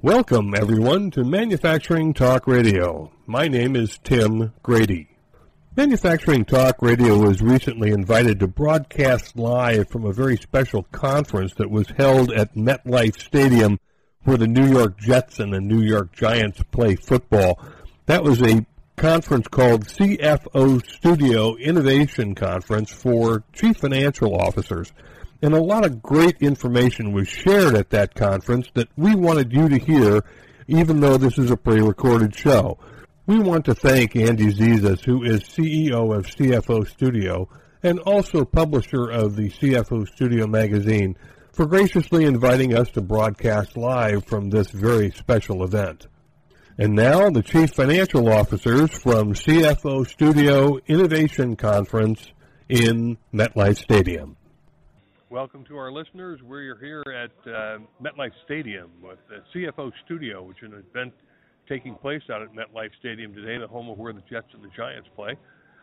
Welcome, everyone, to Manufacturing Talk Radio. My name is Tim Grady. Manufacturing Talk Radio was recently invited to broadcast live from a very special conference that was held at MetLife Stadium where the New York Jets and the New York Giants play football. That was a conference called CFO Studio Innovation Conference for Chief Financial Officers. And a lot of great information was shared at that conference that we wanted you to hear, even though this is a pre recorded show. We want to thank Andy Zezas, who is CEO of CFO Studio and also publisher of the CFO Studio magazine, for graciously inviting us to broadcast live from this very special event. And now, the Chief Financial Officers from CFO Studio Innovation Conference in MetLife Stadium. Welcome to our listeners. We're here at uh, MetLife Stadium with the CFO Studio, which is an event taking place out at MetLife Stadium today, the home of where the Jets and the Giants play.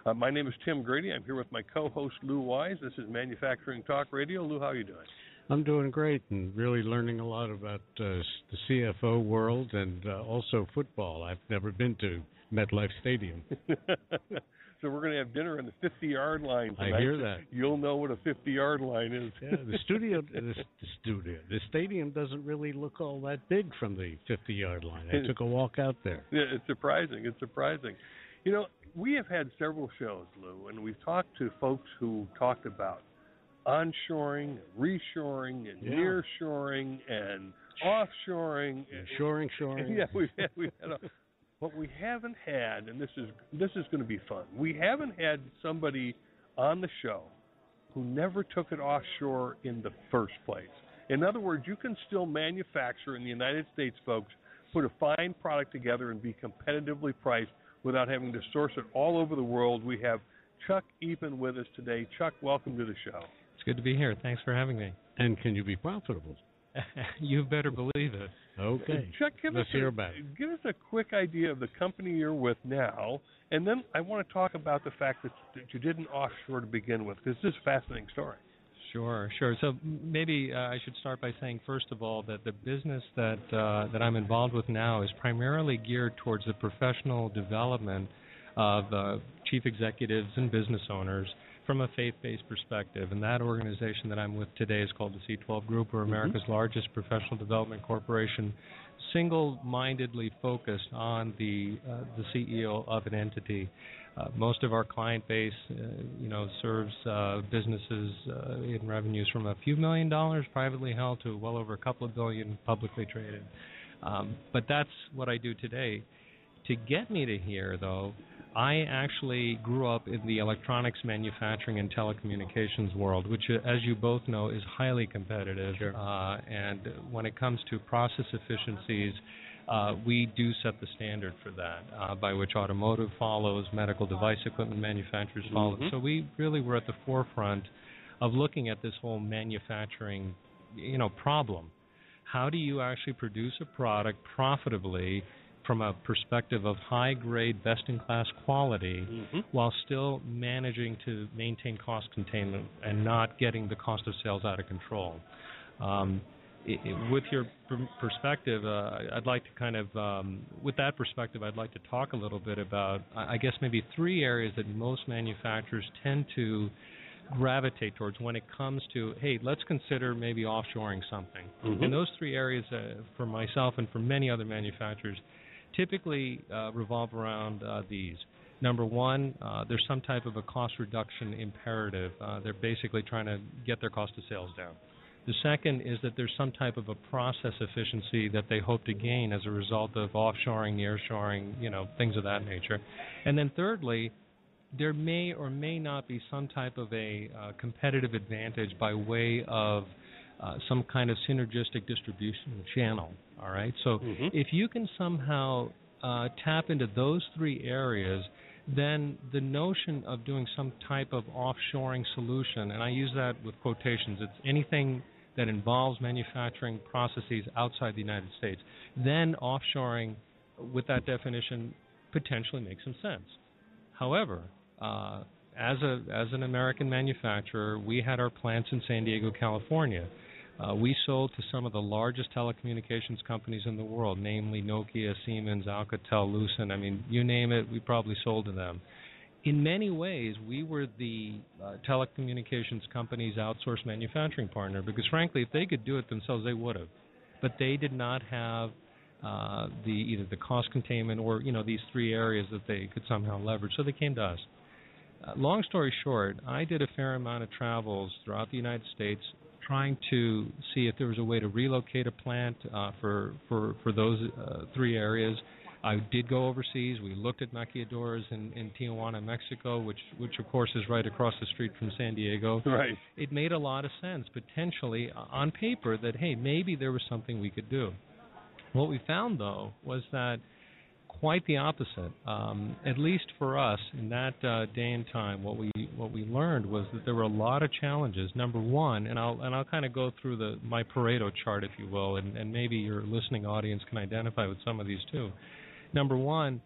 Uh, my name is Tim Grady. I'm here with my co-host Lou Wise. This is Manufacturing Talk Radio. Lou, how are you doing? I'm doing great and really learning a lot about uh, the CFO world and uh, also football. I've never been to MetLife Stadium. So we're going to have dinner on the 50 yard line tonight. I hear that. You'll know what a 50 yard line is. yeah, the studio, the, the studio, the stadium doesn't really look all that big from the 50 yard line. I took a walk out there. Yeah, it's surprising. It's surprising. You know, we have had several shows, Lou, and we've talked to folks who talked about onshoring, reshoring, and yeah. nearshoring, and offshoring, and shoring, shoring. Yeah, we've had, we've had a, what we haven't had, and this is this is going to be fun. We haven't had somebody on the show who never took it offshore in the first place. In other words, you can still manufacture in the United States, folks, put a fine product together and be competitively priced without having to source it all over the world. We have Chuck Eapen with us today. Chuck, welcome to the show. It's good to be here. Thanks for having me. And can you be profitable? you better believe it. Okay. Chuck, give Let's us hear a, about it. Give us a quick idea of the company you're with now, and then I want to talk about the fact that, that you didn't offshore to begin with, because this is a fascinating story. Sure, sure. So maybe uh, I should start by saying, first of all, that the business that uh, that I'm involved with now is primarily geared towards the professional development of uh, chief executives and business owners from a faith-based perspective. And that organization that I'm with today is called the C12 Group. We're mm-hmm. America's mm-hmm. largest professional development corporation, single-mindedly focused on the uh, the CEO of an entity. Uh, most of our client base, uh, you know, serves uh, businesses uh, in revenues from a few million dollars privately held to well over a couple of billion publicly traded. Um, but that's what I do today. To get me to here, though, I actually grew up in the electronics manufacturing and telecommunications world, which, uh, as you both know, is highly competitive. Sure. Uh, and when it comes to process efficiencies, uh, we do set the standard for that, uh, by which automotive follows, medical device equipment manufacturers follow. Mm-hmm. So we really were at the forefront of looking at this whole manufacturing, you know, problem. How do you actually produce a product profitably? From a perspective of high grade, best in class quality, mm-hmm. while still managing to maintain cost containment and not getting the cost of sales out of control. Um, it, it, with your perspective, uh, I'd like to kind of, um, with that perspective, I'd like to talk a little bit about, I guess, maybe three areas that most manufacturers tend to gravitate towards when it comes to, hey, let's consider maybe offshoring something. Mm-hmm. And those three areas, uh, for myself and for many other manufacturers, typically uh, revolve around uh, these. Number one, uh, there's some type of a cost reduction imperative. Uh, they're basically trying to get their cost of sales down. The second is that there's some type of a process efficiency that they hope to gain as a result of offshoring, nearshoring, you know, things of that nature. And then thirdly, there may or may not be some type of a uh, competitive advantage by way of uh, some kind of synergistic distribution channel. All right. So mm-hmm. if you can somehow uh, tap into those three areas, then the notion of doing some type of offshoring solution, and I use that with quotations, it's anything that involves manufacturing processes outside the United States, then offshoring, with that definition, potentially makes some sense. However, uh, as a as an American manufacturer, we had our plants in San Diego, California Uh, we sold to some of the largest telecommunications companies in the world, namely Nokia, Siemens, Alcatel, Lucent. I mean, you name it, we probably sold to them. In many ways, we were the uh, telecommunications company's outsourced manufacturing partner because, frankly, if they could do it themselves, they would have. But they did not have uh, the either the cost containment or you know these three areas that they could somehow leverage. So they came to us. Uh, long story short, I did a fair amount of travels throughout the United States, trying to see if there was a way to relocate a plant uh, for for for those uh, three areas. I did go overseas. We looked at maquiladoras in, in Tijuana, Mexico, which which of course is right across the street from San Diego. Right. It made a lot of sense potentially uh, on paper that hey maybe there was something we could do. What we found though was that quite the opposite. Um, at least for us in that uh, day and time, what we what we learned was that there were a lot of challenges. Number one, and I'll and I'll kind of go through the my Pareto chart, if you will, and, and maybe your listening audience can identify with some of these too. Number one,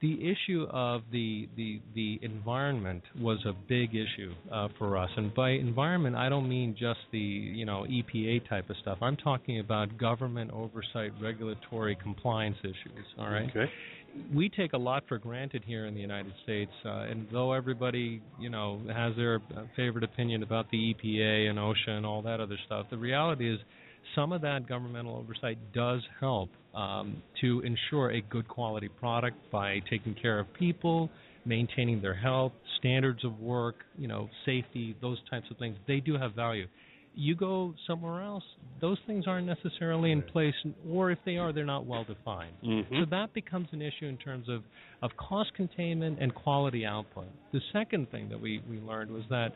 the issue of the the the environment was a big issue uh, for us, and by environment I don't mean just the you know EPA type of stuff. I'm talking about government oversight, regulatory compliance issues. All right. Okay. We take a lot for granted here in the United States, uh, and though everybody you know has their uh, favorite opinion about the EPA and OSHA and all that other stuff, the reality is some of that governmental oversight does help um, to ensure a good quality product by taking care of people, maintaining their health, standards of work, you know, safety, those types of things. They do have value. You go somewhere else, those things aren't necessarily in place, or if they are, they're not well defined. Mm-hmm. So that becomes an issue in terms of, of cost containment and quality output. The second thing that we, we learned was that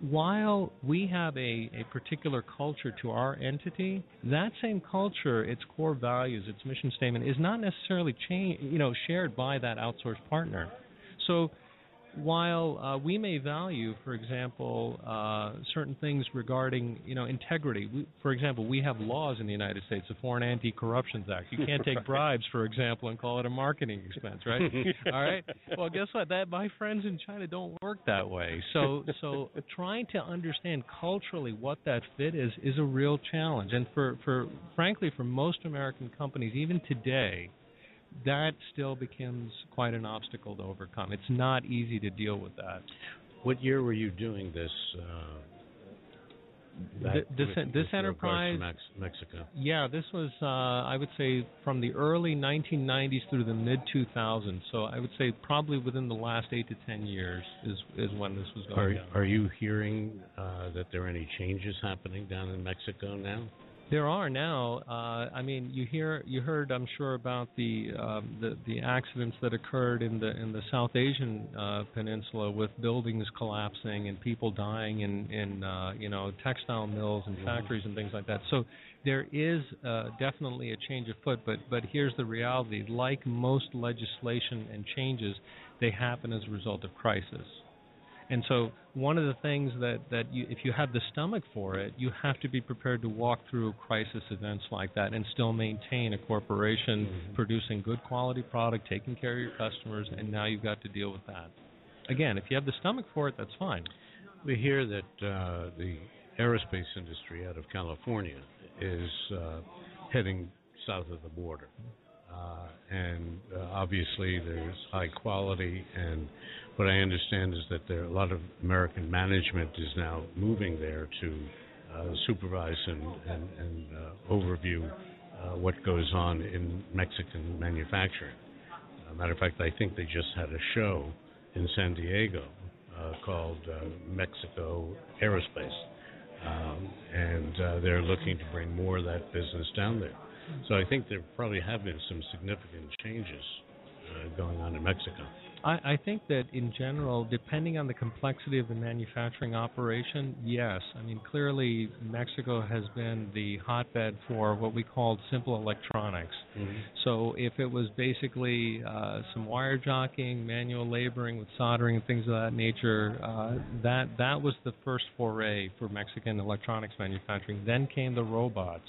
while we have a, a particular culture to our entity, that same culture, its core values, its mission statement, is not necessarily cha- you know shared by that outsourced partner. So while uh, we may value, for example, uh, certain things regarding you know integrity, we, for example, we have laws in the United States, the Foreign Anti-Corruption Act. You can't take bribes, for example, and call it a marketing expense, right? All right. Well, guess what? That my friends in China don't work that way. So, so trying to understand culturally what that fit is is a real challenge, and for for frankly, for most American companies, even today that still becomes quite an obstacle to overcome. It's not easy to deal with that. What year were you doing this? Uh, that this with- this with enterprise- Mex- Mexico. Yeah, this was uh, I would say from the early 1990s through the mid 2000s. So I would say probably within the last eight to ten years is is when this was going Are down. are you hearing uh, that there are any changes happening down in Mexico now? There are now. Uh, I mean, you hear, you heard, I'm sure, about the um, the, the accidents that occurred in the in the South Asian uh, peninsula with buildings collapsing and people dying in in uh, you know textile mills and factories and things like that. So there is uh, definitely a change of foot. But but here's the reality: like most legislation and changes, they happen as a result of crisis. And so one of the things that, that you, if you have the stomach for it, you have to be prepared to walk through crisis events like that and still maintain a corporation Mhm. producing good quality product, taking care of your customers, and now you've got to deal with that. Again, if you have the stomach for it, that's fine. We hear that uh, the aerospace industry out of California is uh, heading south of the border. Uh, and uh, obviously, there's high quality, and what I understand is that there a lot of American management is now moving there to uh, supervise and, and, and uh, overview uh, what goes on in Mexican manufacturing. Uh, matter of fact, I think they just had a show in San Diego uh, called uh, Mexico Aerospace, um, and they're looking to bring more of that business down there. So I think there probably have been some significant changes going on in Mexico. I, I think that in general, depending on the complexity of the manufacturing operation, yes. I mean, clearly Mexico has been the hotbed for what we called simple electronics. So if it was basically uh, some wire jockeying, manual laboring with soldering and things of that nature, uh, that that was the first foray for Mexican electronics manufacturing. Then came the robots,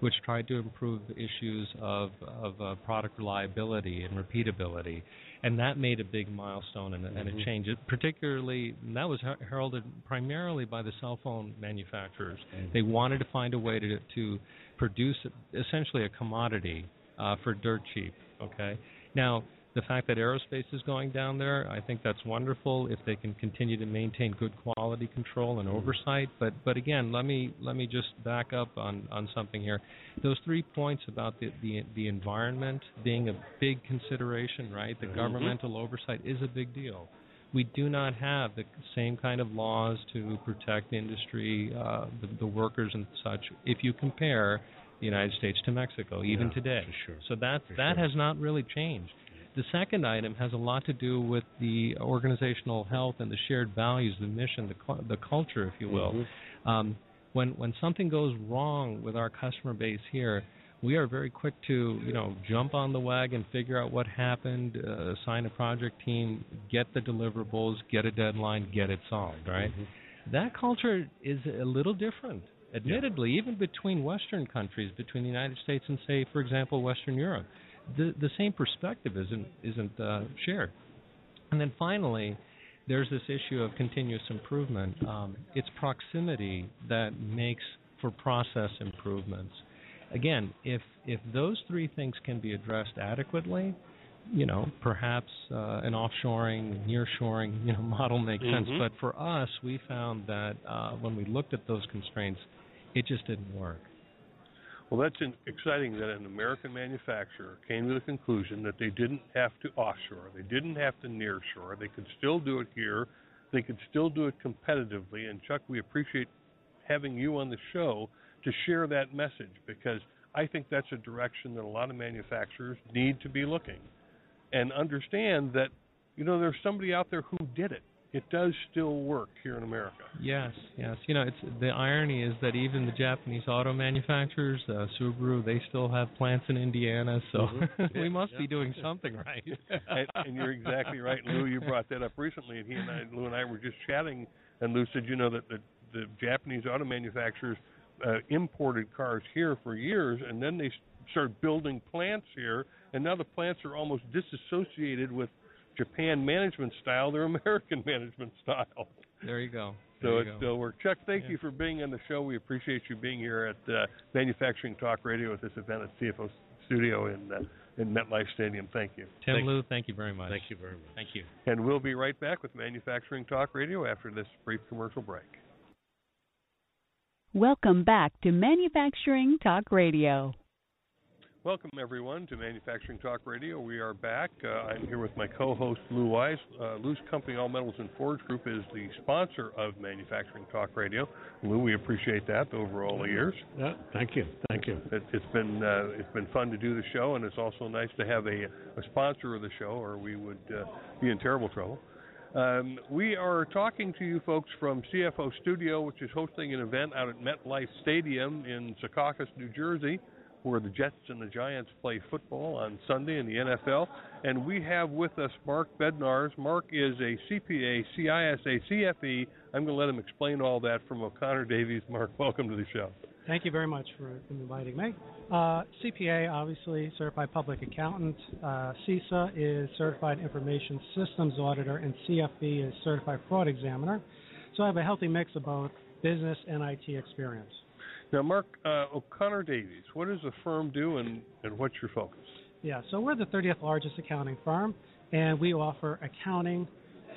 which tried to improve issues of, of uh, product reliability and repeatability. And that made a big milestone and, mm-hmm. and a change. It particularly, that was heralded primarily by the cell phone manufacturers. Mm-hmm. They wanted to find a way to, to produce essentially a commodity uh, for dirt cheap. Okay. Now, the fact that aerospace is going down there, I think that's wonderful if they can continue to maintain good quality control and mm-hmm. oversight. But but again, let me let me just back up on, on something here. Those three points about the, the the environment being a big consideration, right? The mm-hmm. governmental oversight is a big deal. We do not have the same kind of laws to protect industry, uh, the, the workers and such. If you compare the United States to Mexico, even yeah, today. Sure. So that for that sure. has not really changed. The second item has a lot to do with the organizational health and the shared values, the mission, the the culture, if you will. Mm-hmm. Um, when when something goes wrong with our customer base here, we are very quick to you know jump on the wagon, figure out what happened, uh, assign a project team, get the deliverables, get a deadline, get it solved. Right. Mm-hmm. That culture is a little different. Admittedly, yeah. even between Western countries, between the United States and say, for example, Western Europe the the same perspective isn't isn't uh, shared. And then finally, there's this issue of continuous improvement. Um, it's proximity that makes for process improvements. Again, if if those three things can be addressed adequately, you know, perhaps uh, an offshoring, nearshoring, you know, model makes mm-hmm. sense. But for us, we found that uh, when we looked at those constraints, it just didn't work. Well, that's exciting that an American manufacturer came to the conclusion that they didn't have to offshore, they didn't have to nearshore, they could still do it here, they could still do it competitively. And Chuck, we appreciate having you on the show to share that message because I think that's a direction that a lot of manufacturers need to be looking and understand that you know there's somebody out there who did it it does still work here in America. Yes, yes. You know, it's the irony is that even the Japanese auto manufacturers, uh, Subaru, they still have plants in Indiana, so mm-hmm. we must yeah. be doing something right. and, and you're exactly right, Lou. You brought that up recently, and he and I, Lou and I were just chatting, and Lou said, you know, that the, the Japanese auto manufacturers uh, imported cars here for years, and then they started building plants here, and now the plants are almost disassociated with Japan management style, they're American management style. There you go. so it still works. Chuck, thank yeah. you for being on the show. We appreciate you being here at uh, Manufacturing Talk Radio at this event at CFO Studio in uh, in MetLife Stadium. Thank you. Tim thank Lou, thank you very much. Thank you very much. Thank you. And we'll be right back with Manufacturing Talk Radio after this brief commercial break. Welcome back to Manufacturing Talk Radio. Welcome, everyone, to Manufacturing Talk Radio. We are back. Uh, I'm here with my co host, Lou Wise. Uh, Lou's company, All Metals and Forge Group, is the sponsor of Manufacturing Talk Radio. Lou, we appreciate that over all the years. Yeah, thank you. Thank you. It, has been uh, it's been fun to do the show, and it's also nice to have a, a sponsor of the show, or we would uh, be in terrible trouble. Um, we are talking to you folks from CFO Studio, which is hosting an event out at MetLife Stadium in Secaucus, New Jersey where the Jets and the Giants play football on Sunday in the NFL. And we have with us Mark Bednarz. Mark is a CPA, CISA, CFE. I'm going to let him explain all that from O'Connor Davies. Mark, welcome to the show. Thank you very much for inviting me. Uh, CPA, obviously, certified public accountant. Uh, CISA is certified information systems auditor, and CFE is certified fraud examiner. So I have a healthy mix of both business and IT experience. Now, Mark uh, O'Connor Davies, what does the firm do and, and what's your focus? Yeah, so we're the 30th largest accounting firm, and we offer accounting,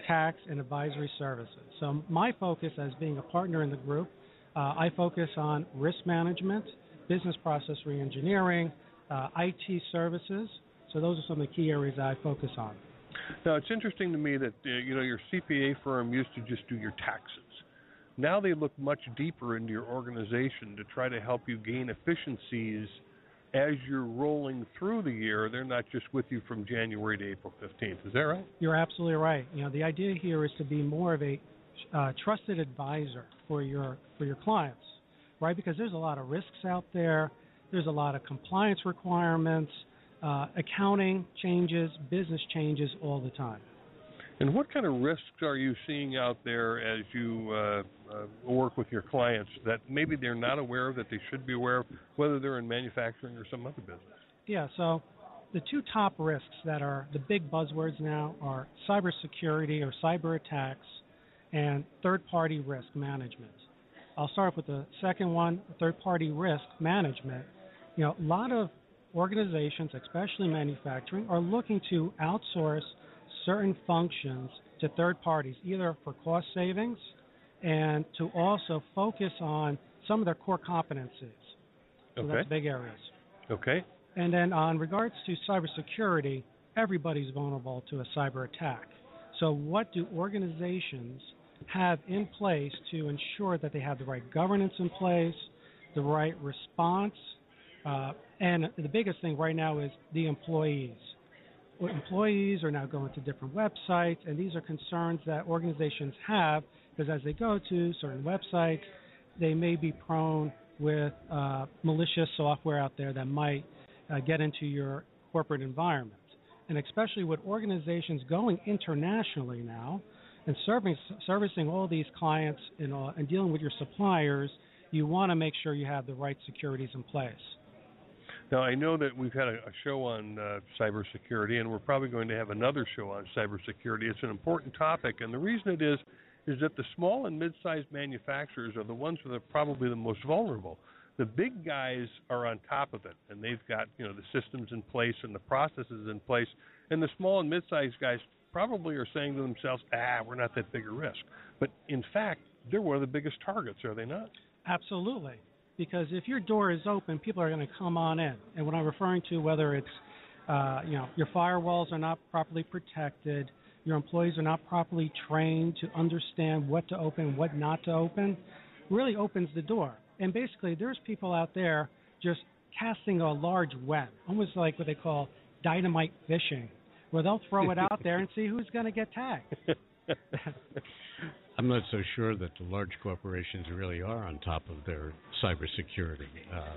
tax, and advisory services. So, my focus as being a partner in the group, uh, I focus on risk management, business process reengineering, uh, IT services. So, those are some of the key areas I focus on. Now, it's interesting to me that uh, you know your CPA firm used to just do your taxes. Now they look much deeper into your organization to try to help you gain efficiencies as you're rolling through the year. They're not just with you from January to April 15th. Is that right? You're absolutely right. You know, the idea here is to be more of a uh, trusted advisor for your for your clients, right? Because there's a lot of risks out there. There's a lot of compliance requirements, uh, accounting changes, business changes all the time. And what kind of risks are you seeing out there as you uh, uh, work with your clients that maybe they're not aware of that they should be aware of, whether they're in manufacturing or some other business? Yeah, so the two top risks that are the big buzzwords now are cybersecurity or cyber attacks and third party risk management. I'll start off with the second one, third party risk management. You know, a lot of organizations, especially manufacturing, are looking to outsource certain functions to third parties, either for cost savings and to also focus on some of their core competencies. So Okay. that's big areas. Okay. And then on regards to cybersecurity, everybody's vulnerable to a cyber attack. So what do organizations have in place to ensure that they have the right governance in place, the right response, uh, and the biggest thing right now is the employees. Employees are now going to different websites, and these are concerns that organizations have because as they go to certain websites, they may be prone with uh, malicious software out there that might uh, get into your corporate environment. And especially with organizations going internationally now and serving, servicing all these clients and, and dealing with your suppliers, you want to make sure you have the right securities in place. Now I know that we've had a, a show on uh, cybersecurity, and we're probably going to have another show on cybersecurity. It's an important topic, and the reason it is is that the small and mid-sized manufacturers are the ones that are probably the most vulnerable. The big guys are on top of it, and they've got you know the systems in place and the processes in place, and the small and mid-sized guys probably are saying to themselves, "Ah, we're not that big a risk." But in fact, they're one of the biggest targets, are they not? Absolutely. Because if your door is open, people are going to come on in. And what I'm referring to, whether it's, uh, you know, your firewalls are not properly protected, your employees are not properly trained to understand what to open, what not to open, really opens the door. And basically, there's people out there just casting a large web, almost like what they call dynamite fishing, where they'll throw it out there and see who's going to get tagged. I'm not so sure that the large corporations really are on top of their cybersecurity. Uh,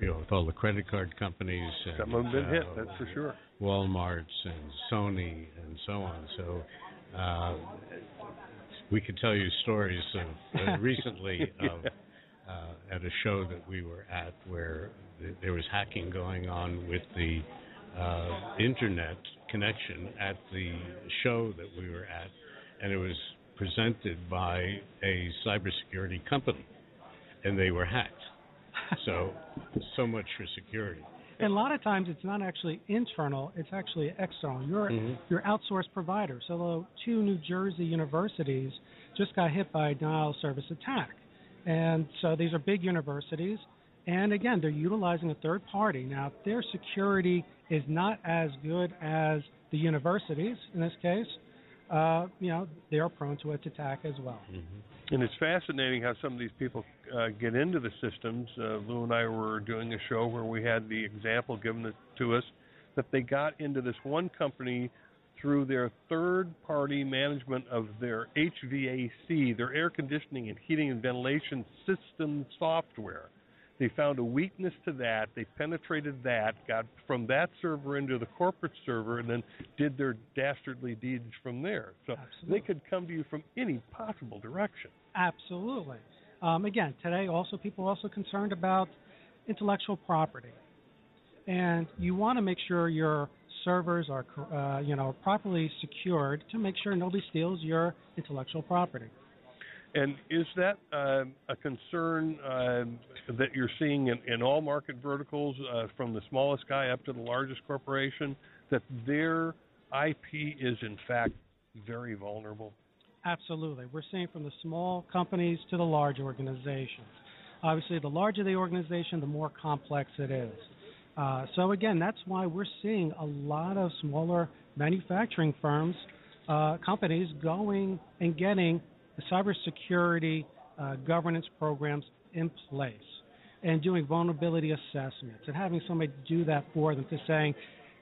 you know, with all the credit card companies, and, Some of them been hit, uh, that's for sure. Walmart's and Sony and so on. So uh, we could tell you stories of uh, recently of uh, at a show that we were at where th- there was hacking going on with the uh, internet connection at the show that we were at, and it was presented by a cybersecurity company, and they were hacked. So, so much for security. And a lot of times it's not actually internal, it's actually external. You're Mhm. your outsourced provider. So the two New Jersey universities just got hit by a denial of service attack. And so these are big universities. And again, they're utilizing a third party. Now, if their security is not as good as the universities in this case, uh, you know, they are prone to its attack as well. And it's fascinating how some of these people uh, get into the systems. Uh, Lou and I were doing a show where we had the example given to us that they got into this one company through their third party management of their HVAC, their air conditioning and heating and ventilation system software. They found a weakness to that. They penetrated that, got from that server into the corporate server, and then did their dastardly deeds from there. So Absolutely. they could come to you from any possible direction. Absolutely. Um, again, today also people are also concerned about intellectual property, and you want to make sure your servers are uh, you know properly secured to make sure nobody steals your intellectual property. And is that um a concern um that you're seeing in, in all market verticals, uh, from the smallest guy up to the largest corporation, that their IP is in fact very vulnerable? Absolutely. We're seeing from the small companies to the large organizations. Obviously, the larger the organization, the more complex it is. Uh, so, again, that's why we're seeing a lot of smaller manufacturing firms, uh, companies going and getting the cybersecurity uh, governance programs in place and doing vulnerability assessments and having somebody do that for them to saying,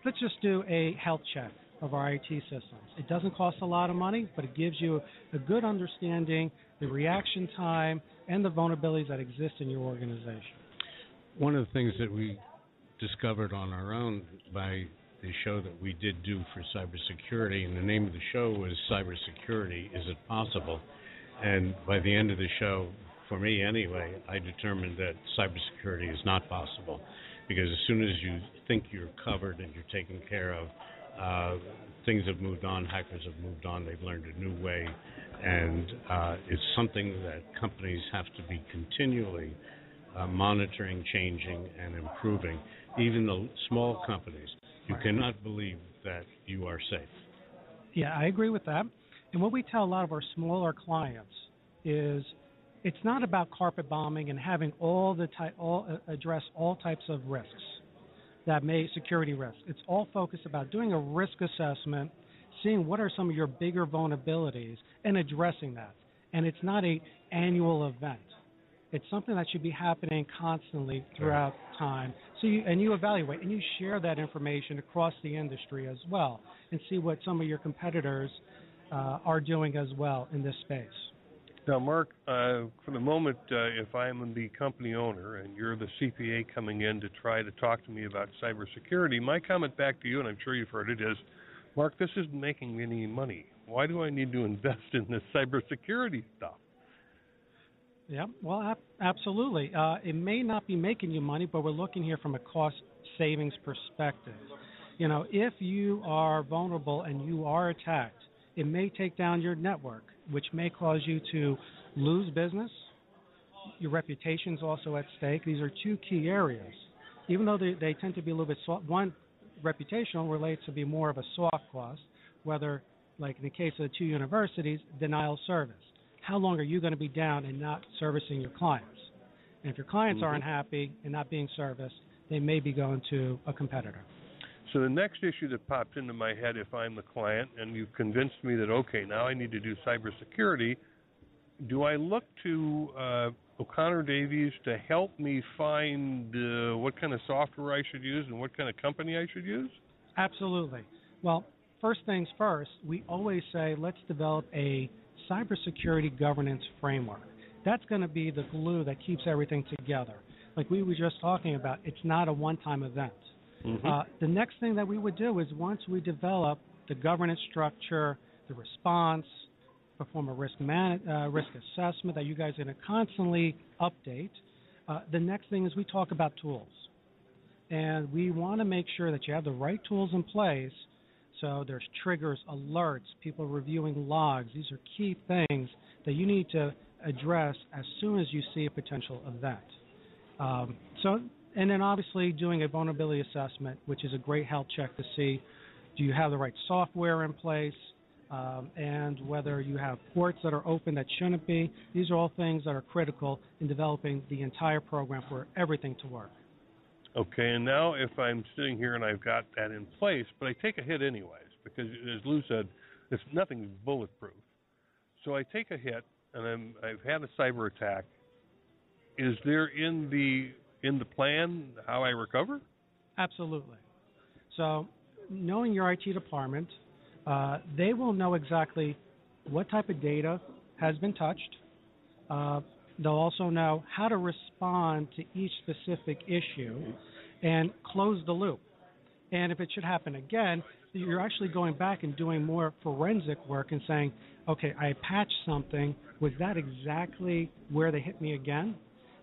let's just do a health check of our IT systems. It doesn't cost a lot of money, but it gives you a good understanding, the reaction time, and the vulnerabilities that exist in your organization. One of the things that we discovered on our own by the show that we did do for cybersecurity, and the name of the show was Cybersecurity Is It Possible? and by the end of the show, for me anyway, I determined that cybersecurity is not possible because as soon as you think you're covered and you're taken care of, uh, things have moved on, hackers have moved on, they've learned a new way, and uh, it's something that companies have to be continually uh, monitoring, changing, and improving. Even the small companies, you cannot believe that you are safe. Yeah, I agree with that. And what we tell a lot of our smaller clients is it's not about carpet bombing and having all the ty- all uh, address all types of risks that may security risks. It's all focused about doing a risk assessment, seeing what are some of your bigger vulnerabilities, and addressing that. And it's not a annual event. It's something that should be happening constantly throughout time. So you, and you evaluate and you share that information across the industry as well, and see what some of your competitors uh, are doing as well in this space. Now, Mark, uh, for the moment, uh, if I'm the company owner and you're the CPA coming in to try to talk to me about cybersecurity, my comment back to you, and I'm sure you've heard it, is, Mark, this isn't making me any money. Why do I need to invest in this cybersecurity stuff? Yeah, well, ab- absolutely. Uh, it may not be making you money, but we're looking here from a cost savings perspective. You know, if you are vulnerable and you are attacked, it may take down your network, which may cause you to lose business. Your reputation's also at stake. These are two key areas. Even though they, they tend to be a little bit soft, one reputational relates to be more of a soft cost, whether, like in the case of the two universities, denial of service. How long are you going to be down and not servicing your clients? And if your clients Mhm. aren't happy and not being serviced, they may be going to a competitor. So the next issue that pops into my head, if I'm the client and you've convinced me that okay, now I need to do cybersecurity, do I look to uh, O'Connor Davies to help me find uh, what kind of software I should use and what kind of company I should use? Absolutely. Well, first things first, we always say let's develop a cybersecurity governance framework. That's going to be the glue that keeps everything together. Like we were just talking about, it's not a one time event. Mm-hmm. Uh, the next thing that we would do is once we develop the governance structure, the response, perform a risk man- uh, risk assessment that you guys are going to constantly update. Uh, the next thing is we talk about tools, and we want to make sure that you have the right tools in place. So there's triggers, alerts, people reviewing logs. These are key things that you need to address as soon as you see a potential event. Um, so and then obviously doing a vulnerability assessment, which is a great health check to see do you have the right software in place um, and whether you have ports that are open that shouldn't be. These are all things that are critical in developing the entire program for everything to work. Okay, and now if I'm sitting here and I've got that in place, but I take a hit anyways, because as Lou said, it's nothing's bulletproof. So I take a hit and I'm, I've had a cyber attack. Is there in the in the plan how I recover? Absolutely. So, knowing your IT department, uh, they will know exactly what type of data has been touched. Uh, they'll also know how to respond to each specific issue and close the loop. And if it should happen again, you're actually going back and doing more forensic work and saying, okay, I patched something. Was that exactly where they hit me again?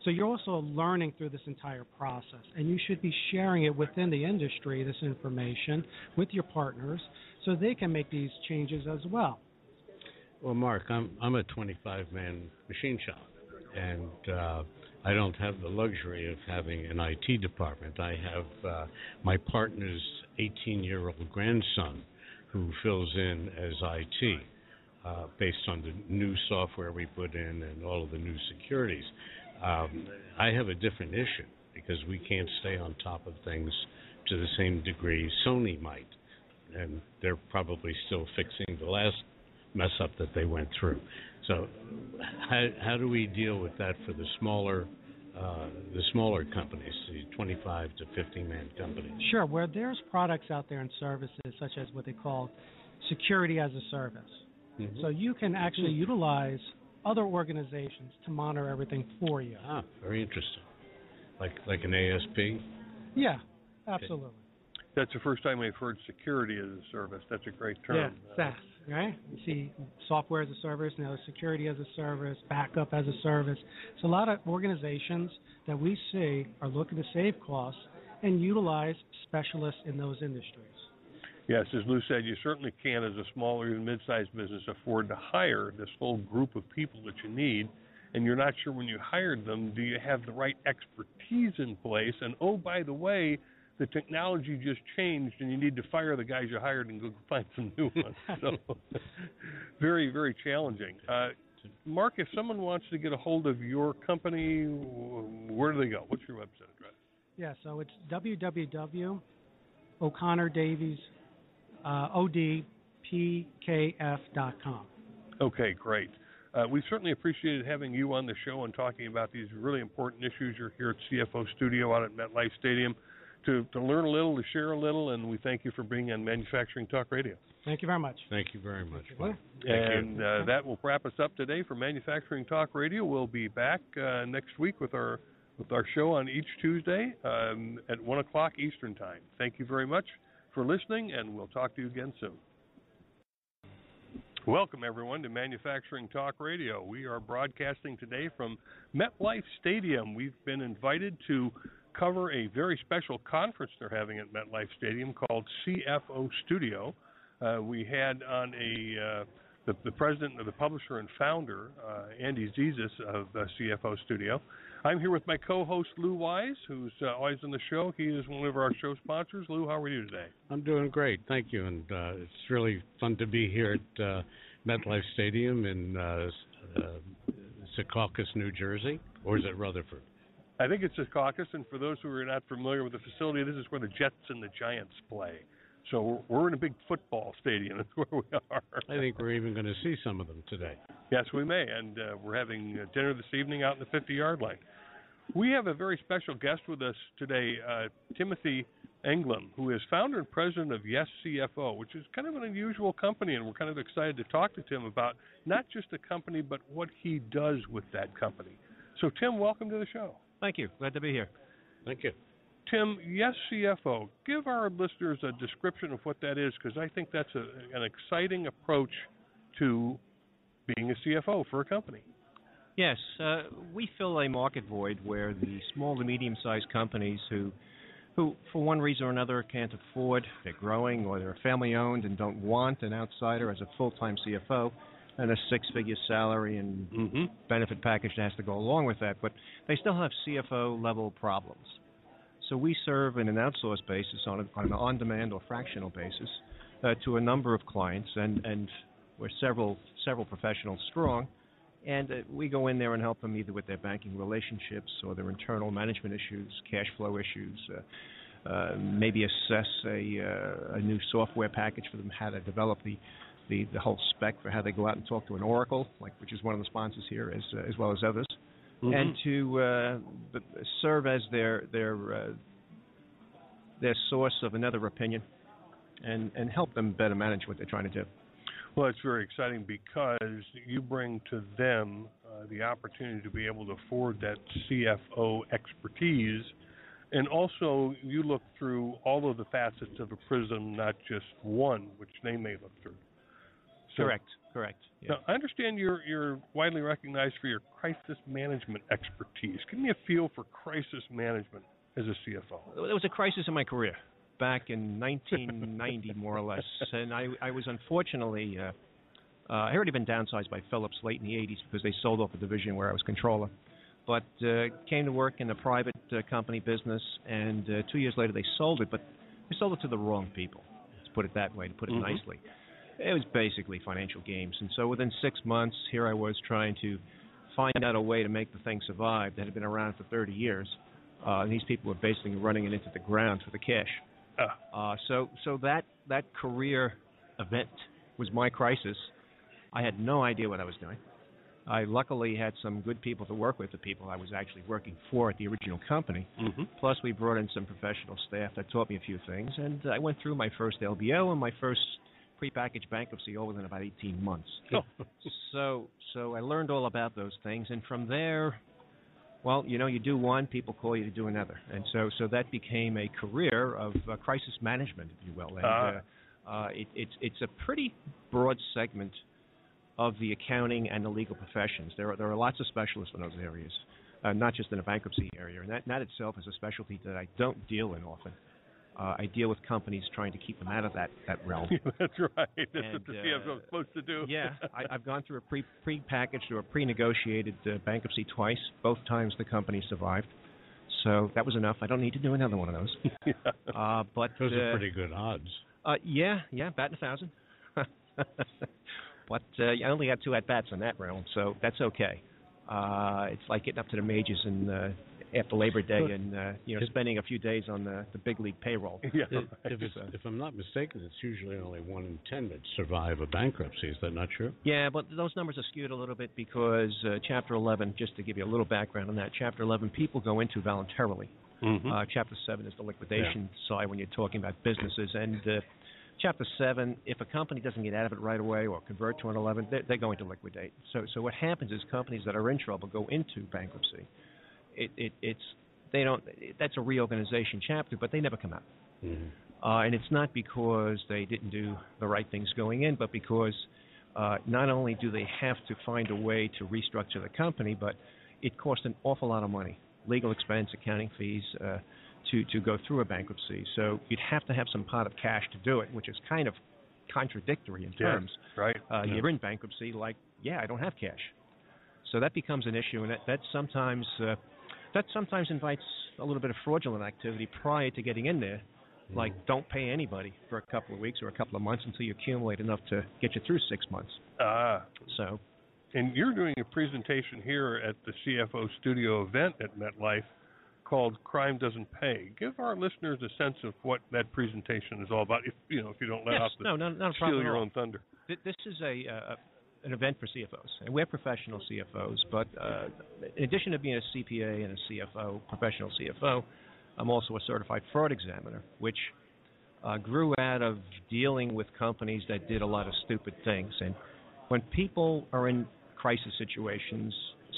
So you're also learning through this entire process, and you should be sharing it within the industry, this information, with your partners, so they can make these changes as well. Well, Mark, I'm I'm a 25 man machine shop, and uh, I don't have the luxury of having an IT department. I have uh, my partner's 18 year old grandson who fills in as IT. Uh, based on the new software we put in and all of the new securities, um, I have a different issue because we can't stay on top of things to the same degree Sony might, and they're probably still fixing the last mess up that they went through. So, how how do we deal with that for the smaller uh, the smaller companies, the 25 to 50 man companies? Sure, where there's products out there and services such as what they call security as a service. Mhm. So you can actually utilize other organizations to monitor everything for you. Ah, very interesting. Like like an ASP. Yeah, absolutely. That's the first time we've heard security as a service. That's a great term. Yeah, SaaS, right? You see software as a service, now security as a service, backup as a service. So a lot of organizations that we see are looking to save costs and utilize specialists in those industries. Yes, as Lou said, you certainly can, as a small or even mid-sized business, afford to hire this whole group of people that you need, and you're not sure when you hired them, do you have the right expertise in place? And oh, by the way, the technology just changed and you need to fire the guys you hired and go find some new ones. So very, very challenging. Uh, Mark, if someone wants to get a hold of your company, where do they go? What's your website address? Yeah, so it's www.o'connordavies, uh, odpkf.com. Okay, great. Uh, we certainly appreciated having you on the show and talking about these really important issues. You're here at CFO Studio out at MetLife Stadium to, to learn a little, to share a little, and we thank you for being on Manufacturing Talk Radio. Thank you very much. Thank you very much. Thank and uh, that will wrap us up today for Manufacturing Talk Radio. We'll be back uh, next week with our with our show on each Tuesday um, at one o'clock Eastern Time. Thank you very much for listening, and we'll talk to you again soon. Welcome, everyone, to Manufacturing Talk Radio. We are broadcasting today from MetLife Stadium. We've been invited to cover a very special conference they're having at MetLife Stadium called CFO Studio. Uh, we had on a uh, the, the, president of the publisher and founder, uh, Andy Zezas of CFO Studio. I'm here with my co-host Lou Wise, who's uh, always on the show. He is one of our show sponsors. Lou, how are you today? I'm doing great, thank you, and uh, it's really fun to be here at uh, MetLife Stadium in Secaucus, New Jersey, or is it Rutherford? I think it's Secaucus, and for those who are not familiar with the facility, this is where the Jets and the Giants play. So we're in a big football stadium. That's where we are. I think we're even going to see some of them today. Yes, we may, and uh, we're having uh, dinner this evening out in the 50-yard line. We have a very special guest with us today, uh, Timothy Englam, who is founder and president of Yes CFO, which is kind of an unusual company, and we're kind of excited to talk to Tim about not just the company, but what he does with that company. So, Tim, welcome to the show. Thank you. Glad to be here. Thank you. Tim, yes, CFO. Give our listeners a description of what that is, because I think that's a, an exciting approach to being a CFO for a company. Yes, uh, we fill a market void where the small to medium-sized companies who, who for one reason or another can't afford, they're growing, or they're family-owned and don't want an outsider as a full-time CFO, and a six-figure salary and mm-hmm. benefit package that has to go along with that, but they still have CFO level problems. So we serve in an outsourced basis on, a, on an on-demand or fractional basis uh, to a number of clients, and, and we're several several professionals strong, and uh, we go in there and help them either with their banking relationships or their internal management issues, cash flow issues. Uh, uh, maybe assess a, uh, a new software package for them, how to develop the the, the whole spec for how they go out and talk to an Oracle, like which is one of the sponsors here, as uh, as well as others, mm-hmm. and to uh, serve as their their uh, their source of another opinion, and and help them better manage what they're trying to do. Well, it's very exciting because you bring to them uh, the opportunity to be able to afford that CFO expertise. And also, you look through all of the facets of a prism, not just one, which they may look through. So, correct. Correct. Yeah. Now, I understand you're you're widely recognized for your crisis management expertise. Give me a feel for crisis management as a CFO. It was a crisis in my career back in 1990, more or less, and I I was unfortunately. Uh, uh, I had already been downsized by Phillips late in the 80s because they sold off a division where I was controller. But uh, came to work in the private uh, company business, and uh, two years later they sold it, but they sold it to the wrong people. Let's put it that way, to put it mm-hmm. nicely it was basically financial games. And so within six months, here I was trying to find out a way to make the thing survive that had been around for 30 years. Uh, and these people were basically running it into the ground for the cash. Uh. Uh, so, so that that career event was my crisis. I had no idea what I was doing. I luckily had some good people to work with, the people I was actually working for at the original company. Mm-hmm. Plus, we brought in some professional staff that taught me a few things, and I went through my first LBO and my first prepackaged bankruptcy all within about 18 months. Oh. so so I learned all about those things, and from there, Well, you know, you do one, people call you to do another, and so so that became a career of uh, crisis management, if you will. And Ah. uh, uh, it, it's it's a pretty broad segment of the accounting and the legal professions. There are there are lots of specialists in those areas, uh, not just in the bankruptcy area, and that that itself is a specialty that I don't deal in often. Uh, I deal with companies trying to keep them out of that that realm. That's right. That's And, what the uh, CFO is supposed to do. Yeah, I, I've gone through a pre pre-packaged or a pre-negotiated uh, bankruptcy twice. Both times the company survived, so that was enough. I don't need to do another one of those. Yeah. Uh, but Those uh, are pretty good odds. uh, yeah, yeah, batting a thousand. but uh, I only had two at bats in that round, so that's okay. Uh, it's like getting up to the majors and uh, after Labor Day and uh, you know spending a few days on the the big league payroll. Yeah, If, right. if, if I'm not mistaken, it's usually only one in ten that survive a bankruptcy. Is that not true? Yeah, but those numbers are skewed a little bit because uh, Chapter 11, just to give you a little background on that, Chapter 11 people go into voluntarily. Mhm. Uh, chapter 7 is the liquidation side when you're talking about businesses. And uh, Chapter 7, if a company doesn't get out of it right away or convert to an 11, they're, they're going to liquidate. So, so what happens is companies that are in trouble go into bankruptcy. It, it, it's they don't. That's a reorganization chapter, but they never come out. Mm-hmm. Uh, and it's not because they didn't do the right things going in, but because uh, not only do they have to find a way to restructure the company, but it costs an awful lot of money, legal expense, accounting fees, uh, to to go through a bankruptcy. So you'd have to have some pot of cash to do it, which is kind of contradictory in Yeah. terms. Right. Uh, Yeah. You're in bankruptcy, like, yeah, I don't have cash. So that becomes an issue, and that, that sometimes uh, that sometimes invites a little bit of fraudulent activity prior to getting in there. Like, don't pay anybody for a couple of weeks or a couple of months until you accumulate enough to get you through six months. Ah. So, And you're doing a presentation here at the CFO Studio event at MetLife called "Crime Doesn't Pay." Give our listeners a sense of what that presentation is all about. If you know, if you don't let yes, off the no, no, not a steal your own thunder. This is a uh, an event for CFOs, and we're professional CFOs. But uh, in addition to being a CPA and a CFO, professional CFO, I'm also a certified fraud examiner, which uh, grew out of dealing with companies that did a lot of stupid things. And when people are in crisis situations,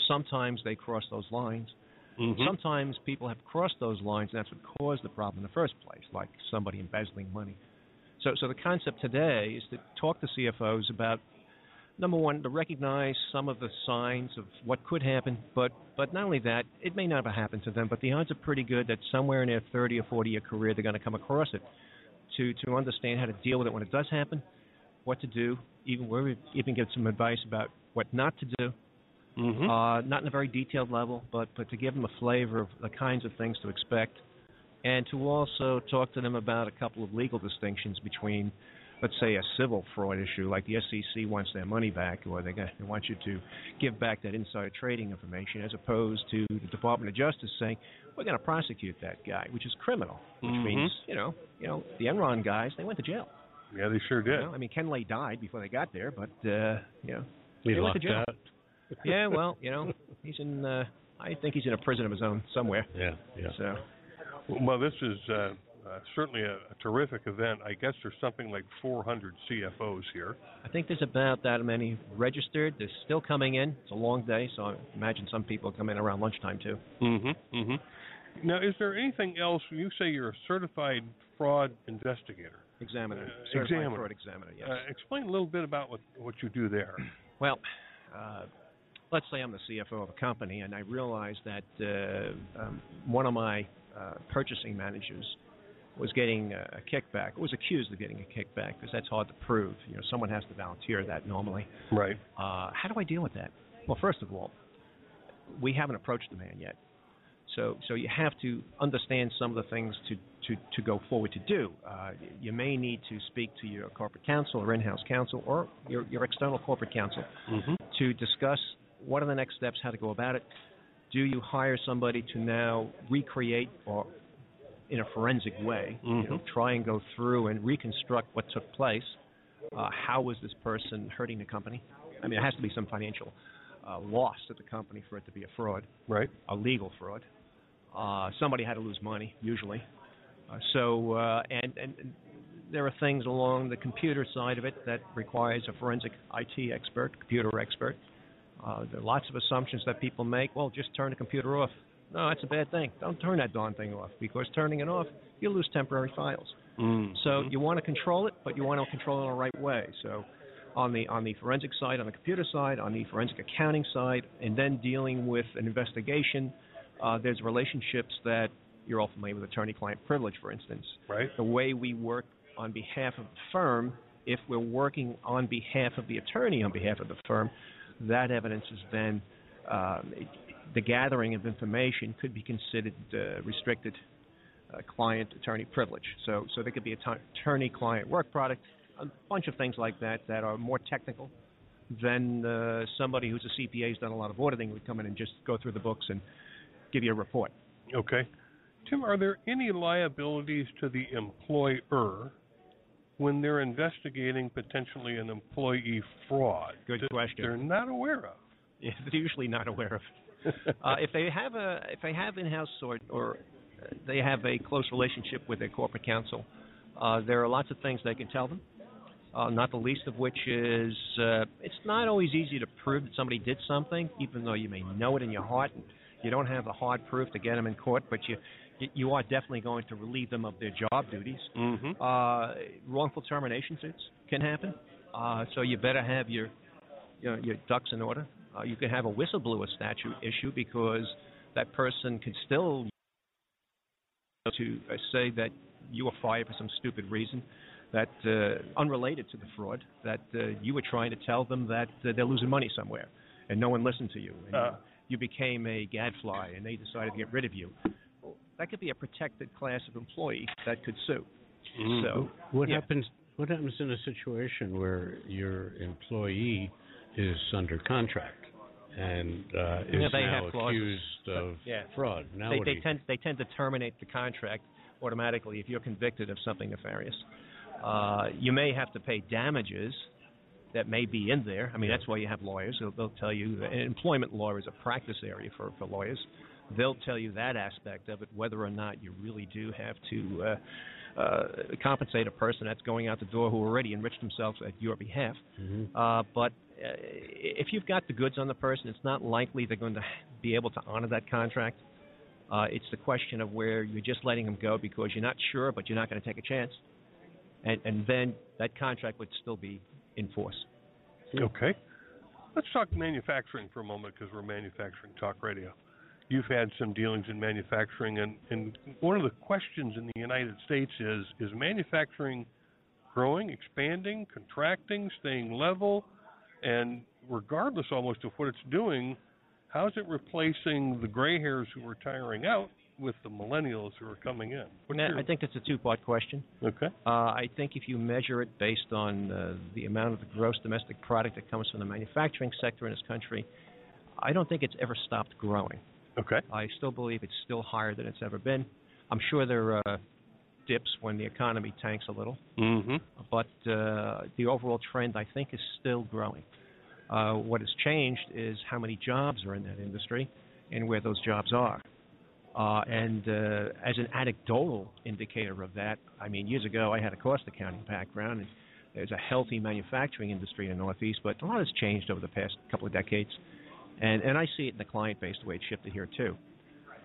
sometimes they cross those lines. Mhm. Sometimes people have crossed those lines, and that's what caused the problem in the first place, like somebody embezzling money. So, so the concept today is to talk to CFOs about number one, to recognize some of the signs of what could happen, but but not only that, it may never happen to them, but the odds are pretty good that somewhere in their 30 or 40 year career they're going to come across it. To to understand how to deal with it when it does happen, what to do, even where we even get some advice about what not to do. Mhm. Uh, not in a very detailed level, but but to give them a flavor of the kinds of things to expect, and to also talk to them about a couple of legal distinctions between, let's say, a civil fraud issue like the SEC wants their money back, or they, got, they want you to give back that insider trading information, as opposed to the Department of Justice saying we're going to prosecute that guy, which is criminal, which Mhm. means you know you know the Enron guys they went to jail. Yeah, they sure You did. know? I mean, Ken Lay died before they got there, but uh, you know He They went to jail. out. yeah, well, you know, he's in. Uh, I think he's in a prison of his own somewhere. Yeah, yeah. So Well, this is uh, uh, certainly a, a terrific event. I guess there's something like 400 CFOs here. I think there's about that many registered. There's still coming in. It's a long day, so I imagine some people come in around lunchtime too. Mm-hmm. Mm-hmm. Now, is there anything else? You say you're a certified fraud investigator. Examiner, Uh, certified examiner. fraud examiner. Yes. Uh, explain a little bit about what what you do there. Well, uh, let's say I'm the CFO of a company, and I realize that uh, um, one of my uh, purchasing managers was getting a kickback. Was accused of getting a kickback because that's hard to prove. You know, someone has to volunteer that normally. Right. Uh, how do I deal with that? Well, first of all, we haven't approached the man yet. So, so you have to understand some of the things to, to, to go forward to do. Uh, you may need to speak to your corporate counsel or in-house counsel or your, your external corporate counsel Mm-hmm. to discuss what are the next steps, how to go about it. Do you hire somebody to now recreate or in a forensic way, you know, try and go through and reconstruct what took place? Uh, how was this person hurting the company? I mean, it has to be some financial uh, loss to the company for it to be a fraud, Right. a legal fraud. Uh, somebody had to lose money, usually. Uh, so, uh, and, and and there are things along the computer side of it that requires a forensic IT expert, computer expert. Uh, there are lots of assumptions that people make. Well, just turn the computer off. No, that's a bad thing. Don't turn that darn thing off because turning it off, you lose temporary files. Mm. So you want to control it, but you want to control it in the right way. So on the on the forensic side, on the computer side, on the forensic accounting side, and then dealing with an investigation, uh, there's relationships that you're all familiar with attorney-client privilege, for instance. Right. The way we work on behalf of the firm, if we're working on behalf of the attorney on behalf of the firm, that evidence is then um, the gathering of information could be considered uh, restricted uh, client attorney privilege. So, so there could be attorney client work product, a bunch of things like that that are more technical than uh, somebody who's a CPA who's done a lot of auditing would come in and just go through the books and give you a report. Okay. Tim, are there any liabilities to the employer when they're investigating potentially an employee fraud? Good question. They're not aware of. Yeah, they're usually not aware of. uh, if they have a if they have in-house or or they have a close relationship with their corporate counsel, uh, there are lots of things they can tell them. Uh, not the least of which is uh, it's not always easy to prove that somebody did something, even though you may know it in your heart and you don't have the hard proof to get them in court, but you you are definitely going to relieve them of their job duties. Mm-hmm. Uh, wrongful termination suits can happen, uh, so you better have your you know, your ducks in order. Uh, you can have a whistleblower statute issue because that person can still to uh, say that you were fired for some stupid reason that uh, unrelated to the fraud that uh, you were trying to tell them that uh, they're losing money somewhere and no one listened to you and Uh. you became a gadfly and they decided to get rid of you that could be a protected class of employee that could sue Mhm. so What yeah. happens? What happens in a situation where your employee is under contract and uh, is Yeah, now have clauses. accused of Yeah. fraud? Now they, they tend they tend to terminate the contract automatically if you're convicted of something nefarious. Uh, you may have to pay damages that may be in there. I mean, that's why you have lawyers. They'll, they'll tell you. That, employment law is a practice area for for lawyers. They'll tell you that aspect of it, whether or not you really do have to. Uh, uh, compensate a person that's going out the door who already enriched themselves at your behalf. Mhm. Uh, but if you've got the goods on the person, it's not likely they're going to be able to honor that contract. Uh, it's the question of where you're just letting them go because you're not sure, but you're not going to take a chance, and, and then that contract would still be in force. Okay. Let's talk manufacturing for a moment because we're manufacturing talk radio. You've had some dealings in manufacturing, and, and one of the questions in the United States is is manufacturing growing, expanding, contracting, staying level? And regardless almost of what it's doing, how's it replacing the gray hairs who are retiring out with the millennials who are coming in? What's Now, your- I think that's a two-part question. okay. Uh, I think if you measure it based on uh, the amount of the gross domestic product that comes from the manufacturing sector in this country, I don't think it's ever stopped growing. Okay. I still believe it's still higher than it's ever been. I'm sure there are dips when the economy tanks a little, Mm-hmm. but uh, the overall trend, I think, is still growing. Uh, what has changed is how many jobs are in that industry and where those jobs are. Uh, and uh, as an anecdotal indicator of that, I mean, years ago I had a cost accounting background, and there's a healthy manufacturing industry in the Northeast, but a lot has changed over the past couple of decades. And, and I see it in the client base the way it's shifted here, too.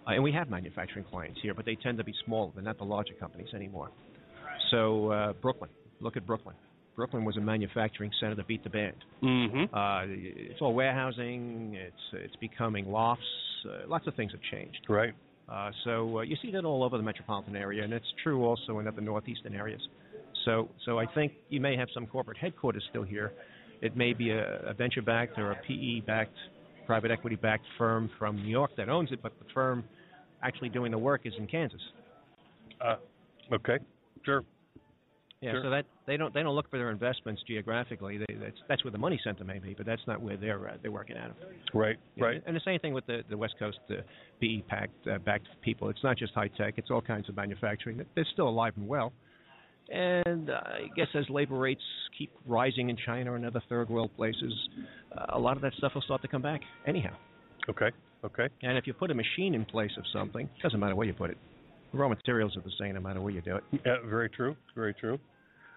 Uh, and we have manufacturing clients here, but they tend to be smaller. They're not the larger companies anymore. So, uh, Brooklyn, look at Brooklyn. Brooklyn was a manufacturing center that beat the band. Mm-hmm. Uh, it's all warehousing. It's it's becoming lofts. Uh, lots of things have changed. Right. Uh, so uh, you see that all over the metropolitan area, and it's true also in other northeastern areas. So so I think you may have some corporate headquarters still here. It may be a, a venture-backed or a PE-backed, private equity-backed firm from New York that owns it, but the firm actually doing the work is in Kansas. Uh, okay. Sure. Yeah, Sure. so that they don't they don't look for their investments geographically. They, that's that's where the money center may be, but that's not where they're uh, they're working out of. Right. Yeah, Right. And the same thing with the the West Coast uh, PE packed uh, backed people. It's not just high tech. It's all kinds of manufacturing. They're still alive and well. And I guess as labor rates keep rising in China and other third world places, uh, a lot of that stuff will start to come back anyhow. Okay. Okay. And if you put a machine in place of something, doesn't matter where you put it. The raw materials are the same no matter where you do it. Yeah, very true. Very true.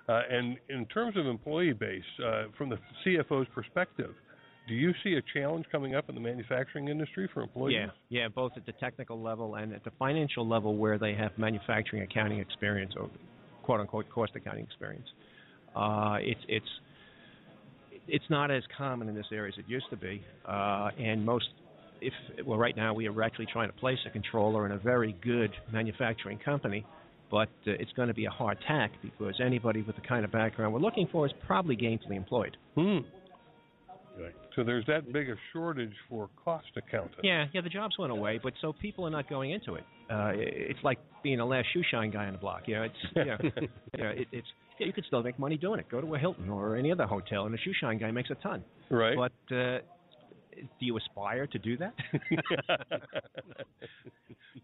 Uh, and in terms of employee base, uh, from the CFO's perspective, do you see a challenge coming up in the manufacturing industry for employees? Yeah, yeah, both at the technical level and at the financial level where they have manufacturing accounting experience quote unquote cost accounting experience. Uh, it's it's it's not as common in this area as it used to be, uh, and most if well right now we are actually trying to place a controller in a very good manufacturing company, but uh, it's going to be a hard tack because anybody with the kind of background we're looking for is probably gainfully employed. Hmm. So there's that big a shortage for cost accountants. Yeah, yeah, the jobs went away, but so people are not going into it. Uh, it's like being the last shoe shine guy on the block. You know, it's you know, you know it, it's yeah, you could still make money doing it. Go to a Hilton or any other hotel, and a shoe shine guy makes a ton. Right. But uh, do you aspire to do that?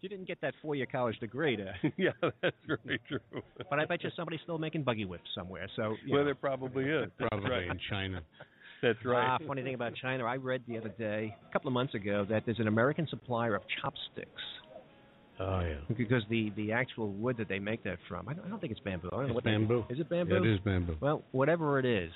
you didn't get that four-year college degree to. yeah, that's very true. But I bet you somebody's still making buggy whips somewhere. So you well, know. there probably is. Probably right. in China. That's right. Ah, funny thing about China, I read the other day, a couple of months ago, that there's an American supplier of chopsticks Oh yeah. because the the actual wood that they make that from, I don't, I don't think it's bamboo. I don't know It's what they- bamboo. Is it bamboo? Yeah, it is bamboo. Well, whatever it is,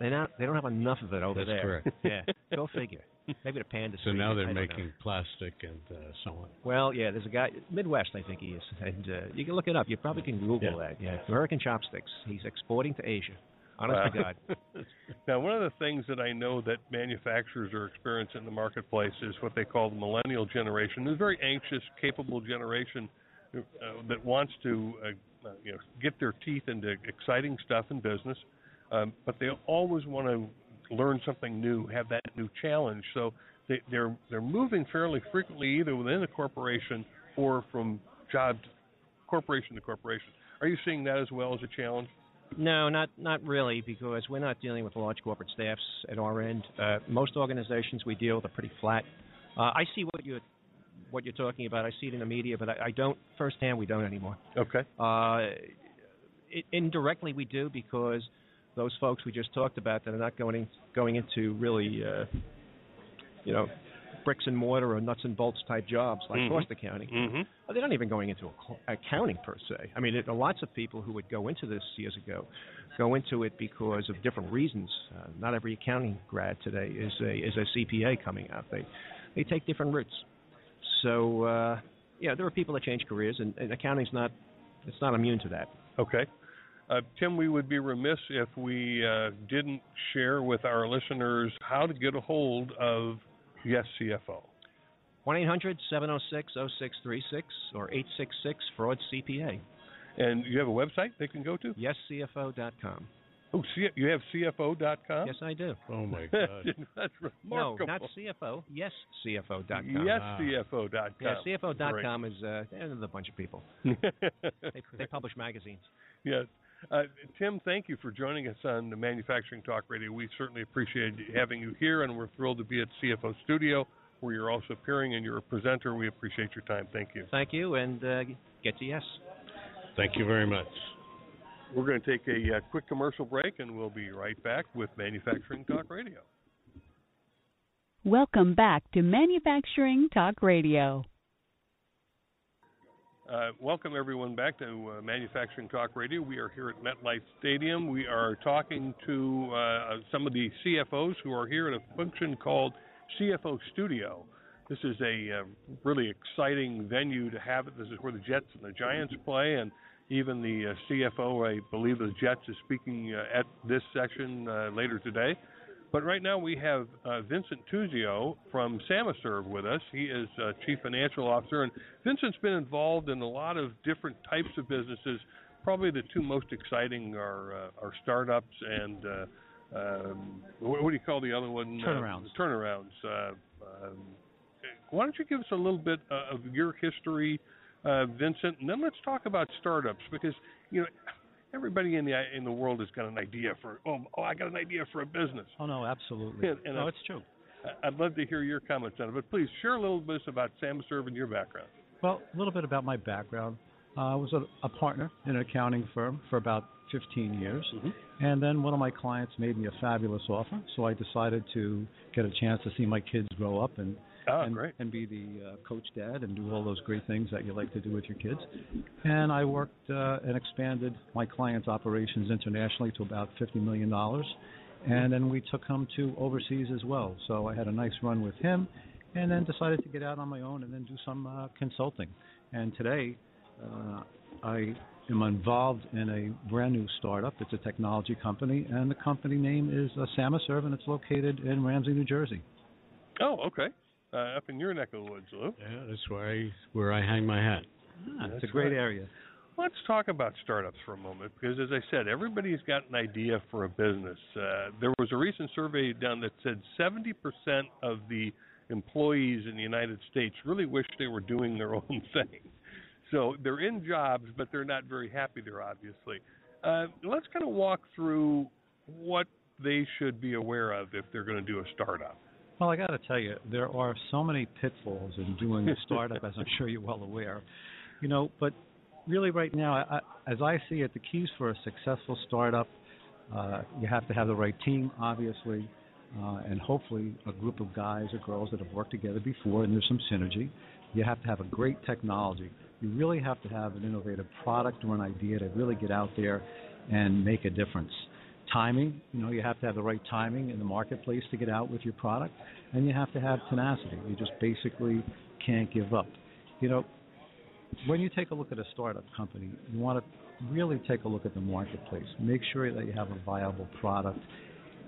they not they don't have enough of it over That's there. That's correct. Yeah, go figure. Maybe the panda. So now they're don't know. making plastic and uh, so on. Well, yeah, there's a guy Midwest, I think he is, and uh, you can look it up. You probably can Google Yeah. that. Yeah, American chopsticks. He's exporting to Asia. Honest to God. now, one of the things that I know that manufacturers are experiencing in the marketplace is what they call the millennial generation. A very anxious, capable generation uh, that wants to, uh, uh, you know, get their teeth into exciting stuff in business, um, but they always want to learn something new, have that new challenge. So they, they're they're moving fairly frequently, either within a corporation or from job to corporation to corporation. Are you seeing that as well as a challenge? No, not not really, because we're not dealing with large corporate staffs at our end. Uh, most organizations we deal with are pretty flat. Uh, I see what you're what you're talking about. I see it in the media, but I, I don't firsthand. We don't anymore. Okay. Uh, it, indirectly, we do because those folks we just talked about that are not going in, going into really, uh, you know, bricks and mortar or nuts and bolts type jobs like Mhm. cost accounting. Mm-hmm. Well, they're not even going into ac- accounting per se. I mean, there are lots of people who would go into this years ago, go into it because of different reasons. Uh, not every accounting grad today is a is a CPA coming out. They they take different routes. So uh, yeah, there are people that change careers, and, and accounting's not it's not immune to that. Okay. Uh, Tim, we would be remiss if we uh, didn't share with our listeners how to get a hold of Yes CFO. One eight hundred seven zero six zero six three six or eight six six fraud CPA. And you have a website they can go to? YesCFO.com. Oh, C- you have CFO.com? Yes, I do. Oh my God. That's remarkable. No, not CFO. YesCFO.com. Yes, Ah. CFO.com. Yeah, CFO.com is uh, they're a bunch of people. They, they publish magazines. yes. Uh, Tim, thank you for joining us on the Manufacturing Talk Radio. We certainly appreciate having you here, and we're thrilled to be at CFO Studio, where you're also appearing and you're a presenter. We appreciate your time. Thank you. Thank you, and uh, get to yes. Thank you very much. We're going to take a uh, quick commercial break, and we'll be right back with Manufacturing Talk Radio. Welcome back to Manufacturing Talk Radio. Uh, welcome everyone back to uh, Manufacturing Talk Radio. We are here at MetLife Stadium. We are talking to uh, some of the CFOs who are here at a function called CFO Studio. This is a uh, really exciting venue to have it. This is where the Jets and the Giants play, and even the uh, CFO, I believe the Jets, is speaking uh, at this session uh, later today. But right now we have uh, Vincent Tuzio from Samaserve with us. He is uh, Chief Financial Officer, and Vincent's been involved in a lot of different types of businesses. Probably the two most exciting are uh, are startups and uh, um, what, what do you call the other one? Turnarounds. Uh, turnarounds. Uh, um, why don't you give us a little bit uh, of your history, uh, Vincent, and then let's talk about startups because you know everybody in the in the world has got an idea for oh, oh I got an idea for a business. Oh no, absolutely. And- and no, I- it's true. I'd love to hear your comments on it, but please share a little bit about Samaserve and your background. Well, a little bit about my background. Uh, I was a, a partner in an accounting firm for about 15 years, Mhm. and then one of my clients made me a fabulous offer, so I decided to get a chance to see my kids grow up and Ah, and, great. and be the uh, coach dad and do all those great things that you like to do with your kids. And I worked uh, and expanded my clients' operations internationally to about $50 million. and then we took him to overseas as well. So I had a nice run with him, and then decided to get out on my own and then do some uh, consulting. And today, uh, I am involved in a brand new startup. It's a technology company, and the company name is uh, Samaserv, and it's located in Ramsey, New Jersey. Oh, okay. Uh, up in your neck of the woods, Lew. Yeah, that's where I where I hang my hat. Ah, it's That's a great right. area. Let's talk about startups for a moment because, as I said, everybody's got an idea for a business. Uh, there was a recent survey done that said 70% of the employees in the United States really wish they were doing their own thing. So they're in jobs, but they're not very happy there, obviously. Uh, let's kind of walk through what they should be aware of if they're going to do a startup. Well, I got to tell you, there are so many pitfalls in doing a startup, as I'm sure you're well aware. You know, but really, right now, I, as I see it, the keys for a successful startup, uh, you have to have the right team, obviously, uh, and hopefully a group of guys or girls that have worked together before, and there's some synergy. You have to have a great technology. You really have to have an innovative product or an idea to really get out there and make a difference timing. You know, you have to have the right timing in the marketplace to get out with your product, and you have to have tenacity. You just basically can't give up. You know, when you take a look at a startup company, you want to really take a look at the marketplace. Make sure that you have a viable product,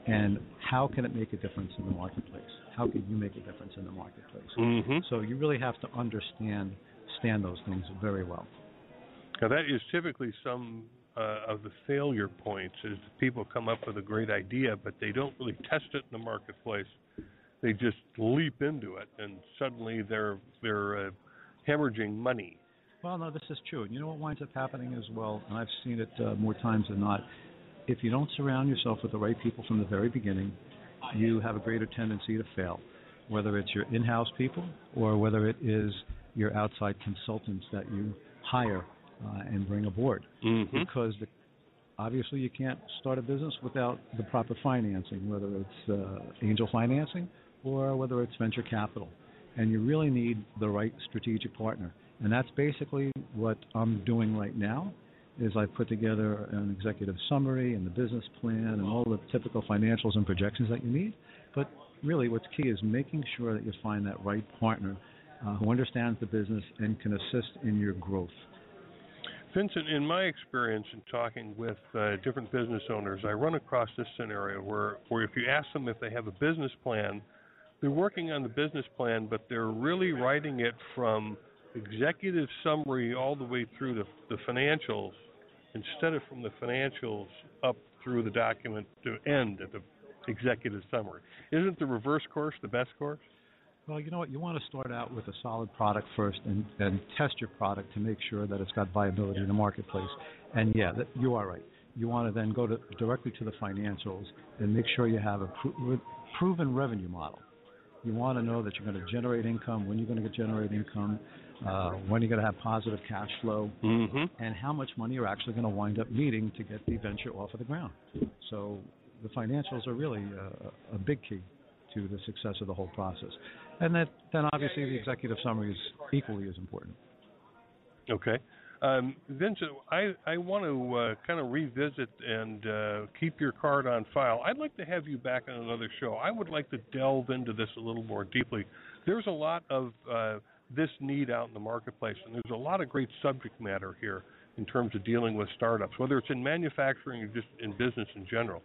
and how can it make a difference in the marketplace? How can you make a difference in the marketplace? Mm-hmm. So you really have to understand stand those things very well. Now that is typically some uh, of the failure points is people come up with a great idea, but they don't really test it in the marketplace. They just leap into it, and suddenly they're they're uh, hemorrhaging money. Well, no, this is true. And you know what winds up happening as well, and I've seen it uh, more times than not. If you don't surround yourself with the right people from the very beginning, you have a greater tendency to fail. Whether it's your in-house people or whether it is your outside consultants that you hire uh, and bring aboard, Mm-hmm. because the, obviously you can't start a business without the proper financing, whether it's uh, angel financing or whether it's venture capital. And you really need the right strategic partner. And that's basically what I'm doing right now is I put together an executive summary and the business plan and all the typical financials and projections that you need. But really what's key is making sure that you find that right partner uh, who understands the business and can assist in your growth. Vincent, in my experience in talking with uh, different business owners, I run across this scenario where, where if you ask them if they have a business plan, they're working on the business plan, but they're really writing it from executive summary all the way through the, the financials instead of from the financials up through the document to end at the executive summary. Isn't the reverse course the best course? Well, you know what? You want to start out with a solid product first and, and test your product to make sure that it's got viability in the marketplace. And yeah, that, you are right. You want to then go to, directly to the financials and make sure you have a pro- proven revenue model. You want to know that you're going to generate income, when you're going to generate income, uh, when you're going to have positive cash flow, Mm-hmm. and how much money you're actually going to wind up needing to get the venture off of the ground. So the financials are really uh, a big key to the success of the whole process. And that, then obviously the executive summary is equally as important. Okay. Um, Vincent, I, I want to uh, kind of revisit and uh, keep your card on file. I'd like to have you back on another show. I would like to delve into this a little more deeply. There's a lot of uh, this need out in the marketplace, and there's a lot of great subject matter here in terms of dealing with startups, whether it's in manufacturing or just in business in general.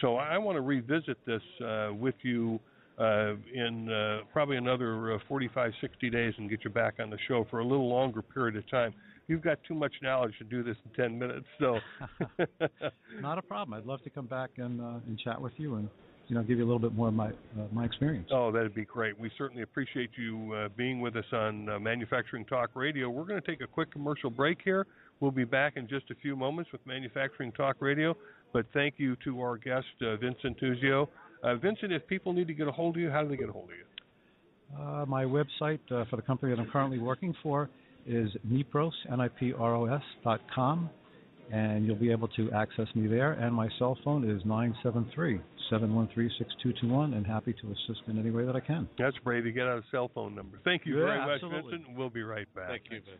So I want to revisit this uh, with you uh, in uh, probably another uh, 45, 60 days and get you back on the show for a little longer period of time. You've got too much knowledge to do this in 10 minutes, so. Not a problem. I'd love to come back and uh, and chat with you and you know give you a little bit more of my uh, my experience. Oh, that'd be great. We certainly appreciate you uh, being with us on uh, Manufacturing Talk Radio. We're going to take a quick commercial break here. We'll be back in just a few moments with Manufacturing Talk Radio. But thank you to our guest, uh, Vincent Tuzio. Uh, Vincent, if people need to get a hold of you, how do they get a hold of you? Uh, my website uh, for the company that I'm currently working for is nipros, N-I-P-R-O-S dot com, and you'll be able to access me there. And my cell phone is 973-713-6221, and happy to assist in any way that I can. That's brave. You get out a cell phone number. Thank you Yeah, very much. Vincent. We'll be right back. Thank you, Vincent.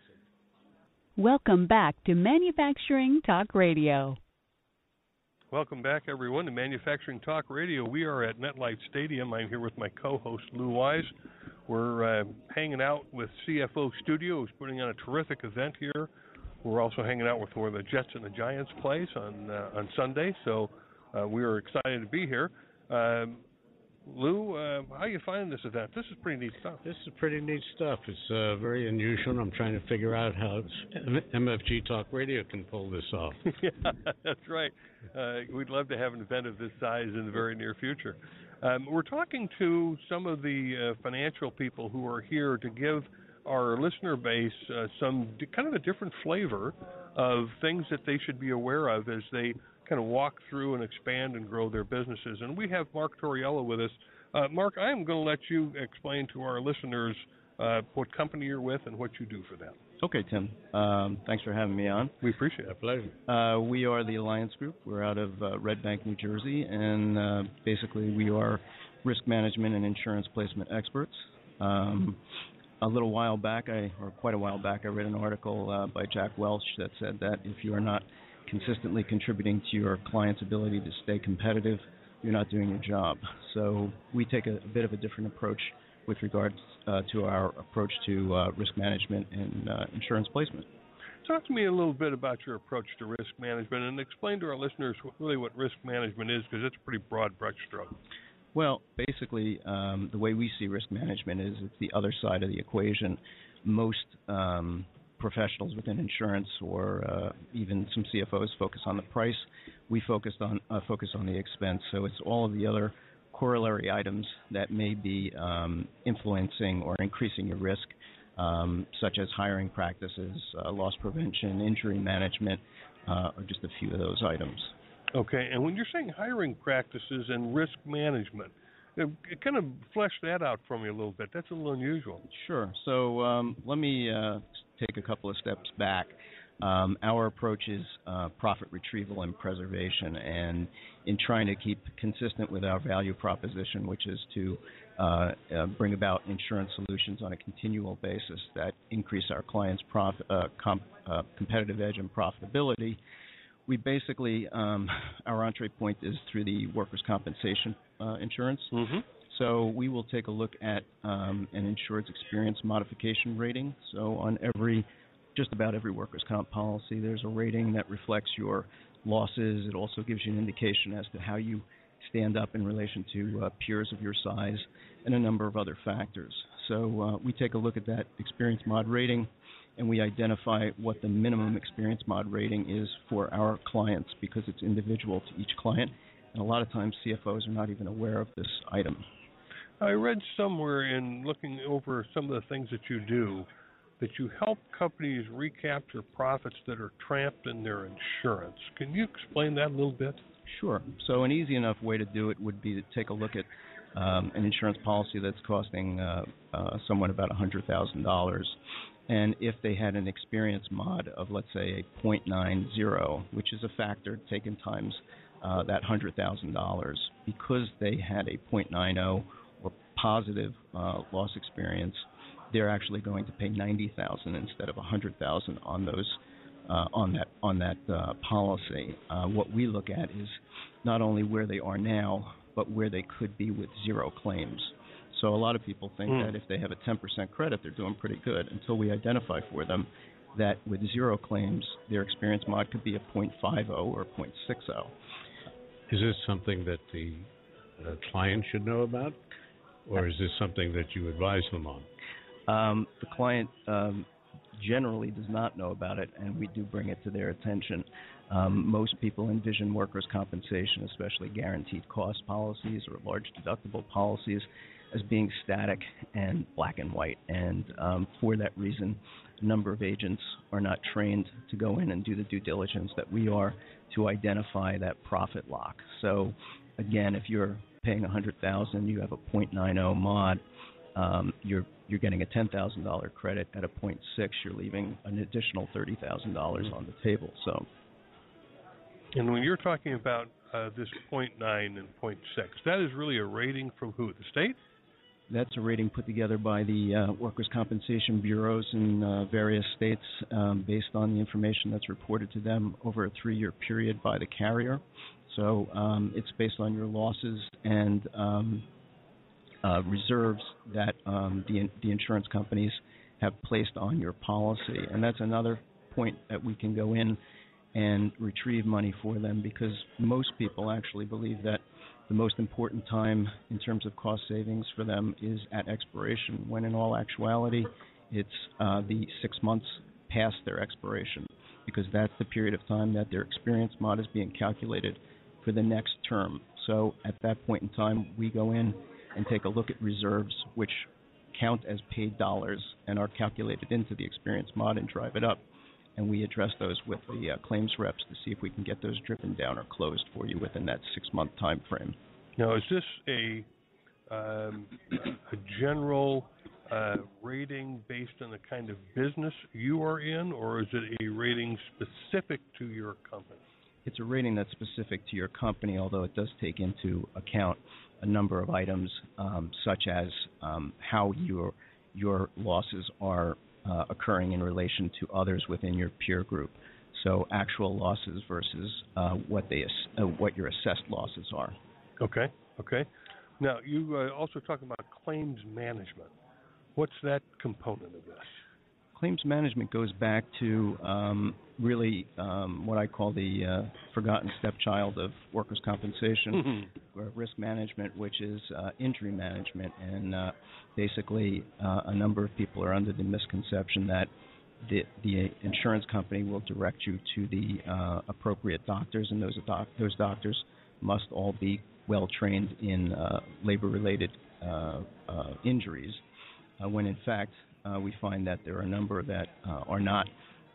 Welcome back to Manufacturing Talk Radio. Welcome back, everyone, to Manufacturing Talk Radio. We are at MetLife Stadium. I'm here with my co-host Lew Weiss. We're uh, hanging out with CFO Studio, who's putting on a terrific event here. We're also hanging out with where the Jets and the Giants plays on uh, on Sunday, so uh, we are excited to be here. Um, Lew, uh, how you finding this event? This is pretty neat stuff. This is pretty neat stuff. It's uh, very unusual. I'm trying to figure out how MFG Talk Radio can pull this off. yeah, that's right. Uh, we'd love to have an event of this size in the very near future. Um, we're talking to some of the uh, financial people who are here to give our listener base uh, some kind of a different flavor of things that they should be aware of as they kind of walk through and expand and grow their businesses. And we have Mark Torriello with us. Uh, Mark, I am going to let you explain to our listeners uh, what company you're with and what you do for them. Okay, Tim. Um, thanks for having me on. We appreciate it. A pleasure. Uh, we are the Alliance Group. We're out of uh, Red Bank, New Jersey, and uh, basically we are risk management and insurance placement experts. Um, a little while back, I, or quite a while back, I read an article uh, by Jack Welch that said that if you are not consistently contributing to your client's ability to stay competitive, you're not doing your job. So we take a, a bit of a different approach with regards uh, to our approach to uh, risk management and uh, insurance placement. Talk to me a little bit about your approach to risk management and explain to our listeners really what risk management is because it's a pretty broad brushstroke. Well, basically, um, the way we see risk management is it's the other side of the equation. Most um, professionals within insurance or uh, even some CFOs focus on the price. We focus on uh, focus on the expense. So it's all of the other corollary items that may be um, influencing or increasing your risk, um, such as hiring practices, uh, loss prevention, injury management, uh, are just a few of those items. Okay, and when you're saying hiring practices and risk management, uh, kind of flesh that out for me a little bit. That's a little unusual. Sure. So um, let me uh, take a couple of steps back. Um, our approach is uh, profit retrieval and preservation, and in trying to keep consistent with our value proposition, which is to uh, uh, bring about insurance solutions on a continual basis that increase our clients' prof- uh, uh, competitive edge and profitability we basically um, our entree point is through the workers' compensation uh, insurance. Mm-hmm. So we will take a look at um, an insured's experience modification rating. So on every, just about every workers' comp policy, there's a rating that reflects your losses. It also gives you an indication as to how you stand up in relation to uh, peers of your size and a number of other factors. So uh, we take a look at that experience mod rating and we identify what the minimum experience mod rating is for our clients because it's individual to each client. And a lot of times CFOs are not even aware of this item. I read somewhere in looking over some of the things that you do that you help companies recapture profits that are trapped in their insurance. Can you explain that a little bit? Sure. So, an easy enough way to do it would be to take a look at um, an insurance policy that's costing uh, uh, someone about $100,000 and if they had an experience mod of, let's say, a 0.90, which is a factor taken times uh, that $100,000, because they had a 0.90 or positive uh, loss experience, they're actually going to pay 90,000 instead of a 100,000 on those uh, on that on that uh, policy. Uh, what we look at is not only where they are now, but where they could be with zero claims. So a lot of people think mm. that if they have a 10% credit, they're doing pretty good until we identify for them that with zero claims, their experience mod could be a 0.50 or 0.60. Is this something that the uh, client should know about, or is this something that you advise them on? Um, the client um, generally does not know about it, and we do bring it to their attention. Um, most people envision workers' compensation, especially guaranteed cost policies or large deductible policies, as being static and black and white. And um, for that reason, a number of agents are not trained to go in and do the due diligence that we are to identify that profit lock. So, again, if you're paying 100,000, you have a 0.90 mod. Um, you're you're getting a ten thousand dollar credit at a 0.6. You're leaving an additional thirty thousand dollars on the table. So, and when you're talking about uh, this 0.9 and 0.6, that is really a rating from who? The state? That's a rating put together by the uh, workers' compensation bureaus in uh, various states um, based on the information that's reported to them over a three year period by the carrier. So um, it's based on your losses and um, uh, reserves that um, the the insurance companies have placed on your policy, and that's another point that we can go in and retrieve money for them because most people actually believe that the most important time in terms of cost savings for them is at expiration, when in all actuality, it's uh, the six months past their expiration because that's the period of time that their experience mod is being calculated for the next term. So at that point in time, we go in and take a look at reserves, which count as paid dollars and are calculated into the experience mod and drive it up. And we address those with the uh, claims reps to see if we can get those driven down or closed for you within that six month time frame. Now, is this a um, a general uh, rating based on the kind of business you are in, or is it a rating specific to your company? It's a rating that's specific to your company, although it does take into account a number of items, um, such as um, how your your losses are uh, occurring in relation to others within your peer group. So actual losses versus uh, what they uh, what your assessed losses are. Okay. Okay. Now you uh, also talk about claims management. What's that component of this? Claims management goes back to um, really um, what I call the uh, forgotten stepchild of workers' compensation, or risk management, which is uh, injury management. And uh, basically, uh, a number of people are under the misconception that the, the insurance company will direct you to the uh, appropriate doctors, and those doc- those doctors must all be well trained in uh, labor-related injuries. when in fact we find that there are a number that uh, are not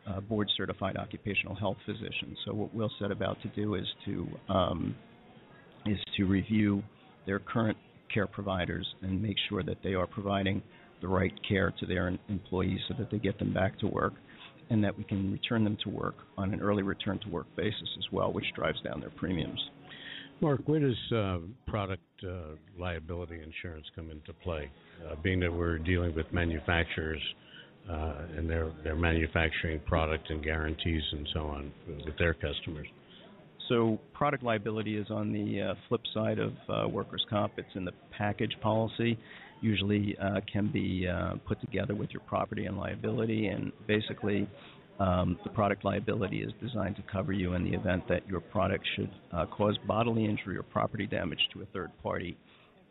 uh, board certified occupational health physicians. So what we'll set about to do is to um, is to review their current care providers and make sure that they are providing the right care to their employees so that they get them back to work and that we can return them to work on an early return to work basis as well, which drives down their premiums. Mark, where does uh, product uh, liability insurance come into play? Uh, being that we're dealing with manufacturers uh, and their their manufacturing product and guarantees and so on with their customers. So product liability is on the uh, flip side of uh, workers' comp. It's in the package policy. Usually can be put together with your property and liability, and basically um, the product liability is designed to cover you in the event that your product should uh, cause bodily injury or property damage to a third party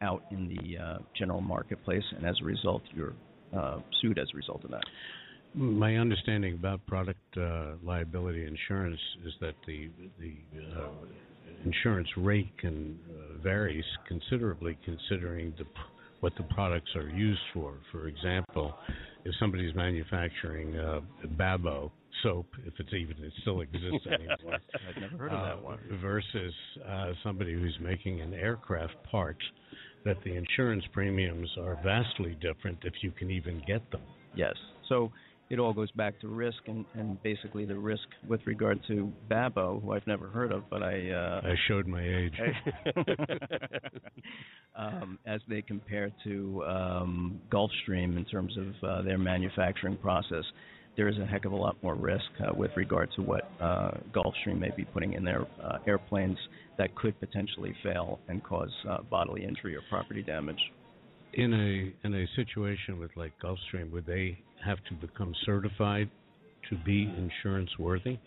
out in the uh, general marketplace, and as a result, you're uh, sued as a result of that. My understanding about product uh, liability insurance is that the the uh, insurance rate can uh, varies considerably considering the what the products are used for. For example, if somebody's manufacturing uh, Babo soap, if it's even it still exists anymore. I've never heard of that one. Uh, versus uh, somebody who's making an aircraft part, that the insurance premiums are vastly different if you can even get them. Yes. So it all goes back to risk and, and basically the risk with regard to Babo, who I've never heard of, but I uh, I showed my age. um, as they compare to um, Gulfstream in terms of uh, their manufacturing process, there is a heck of a lot more risk uh, with regard to what uh, Gulfstream may be putting in their uh, airplanes that could potentially fail and cause uh, bodily injury or property damage in a in a situation with like Gulfstream, would they have to become certified to be insurance worthy?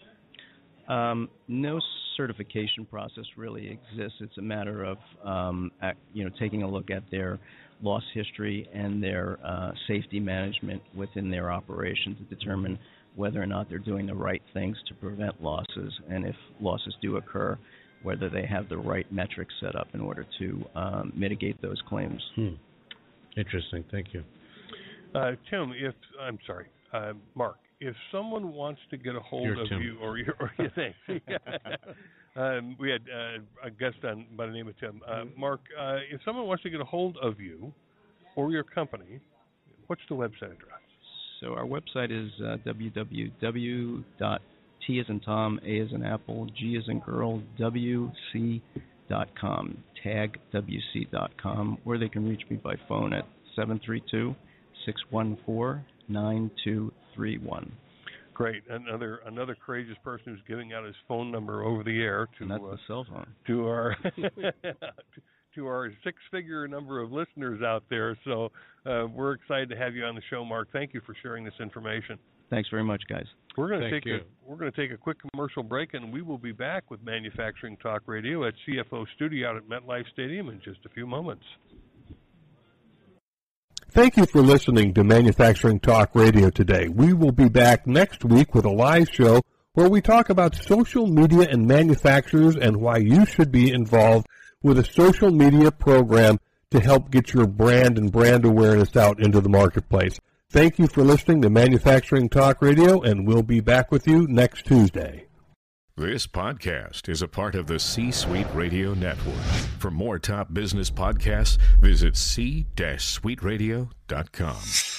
Um, no certification process really exists. It's a matter of um, at, you know taking a look at their loss history and their uh, safety management within their operation to determine whether or not they're doing the right things to prevent losses, and if losses do occur, whether they have the right metrics set up in order to um, mitigate those claims. Hmm. Interesting. Thank you. Uh, Tim, if I'm sorry, uh, Mark, if someone wants to get a hold You're of Tim. you, or you, or you think, um, we had uh, a guest on by the name of Tim. Uh, Mark, uh, if someone wants to get a hold of you or your company, what's the website address? So our website is uh, www. T as in Tom, A as in Apple, G as in girl, W C tagwc.com, tagwc.com, or they can reach me by phone at 732 614 9231. great. Another another courageous person who's giving out his phone number over the air to and that's uh, the cell phone. to our to our six-figure number of listeners out there. So uh, we're excited to have you on the show, Mark. Thank you for sharing this information. Thanks very much, guys. We're going to Thank take you. a we're going to take a quick commercial break, and we will be back with Manufacturing Talk Radio at CFO Studio out at MetLife Stadium in just a few moments. Thank you for listening to Manufacturing Talk Radio today. We will be back next week with a live show where we talk about social media and manufacturers and why you should be involved with a social media program to help get your brand and brand awareness out into the marketplace. Thank you for listening to Manufacturing Talk Radio, and we'll be back with you next Tuesday. This podcast is a part of the C Suite Radio Network. For more top business podcasts, visit c-suiteradio.com.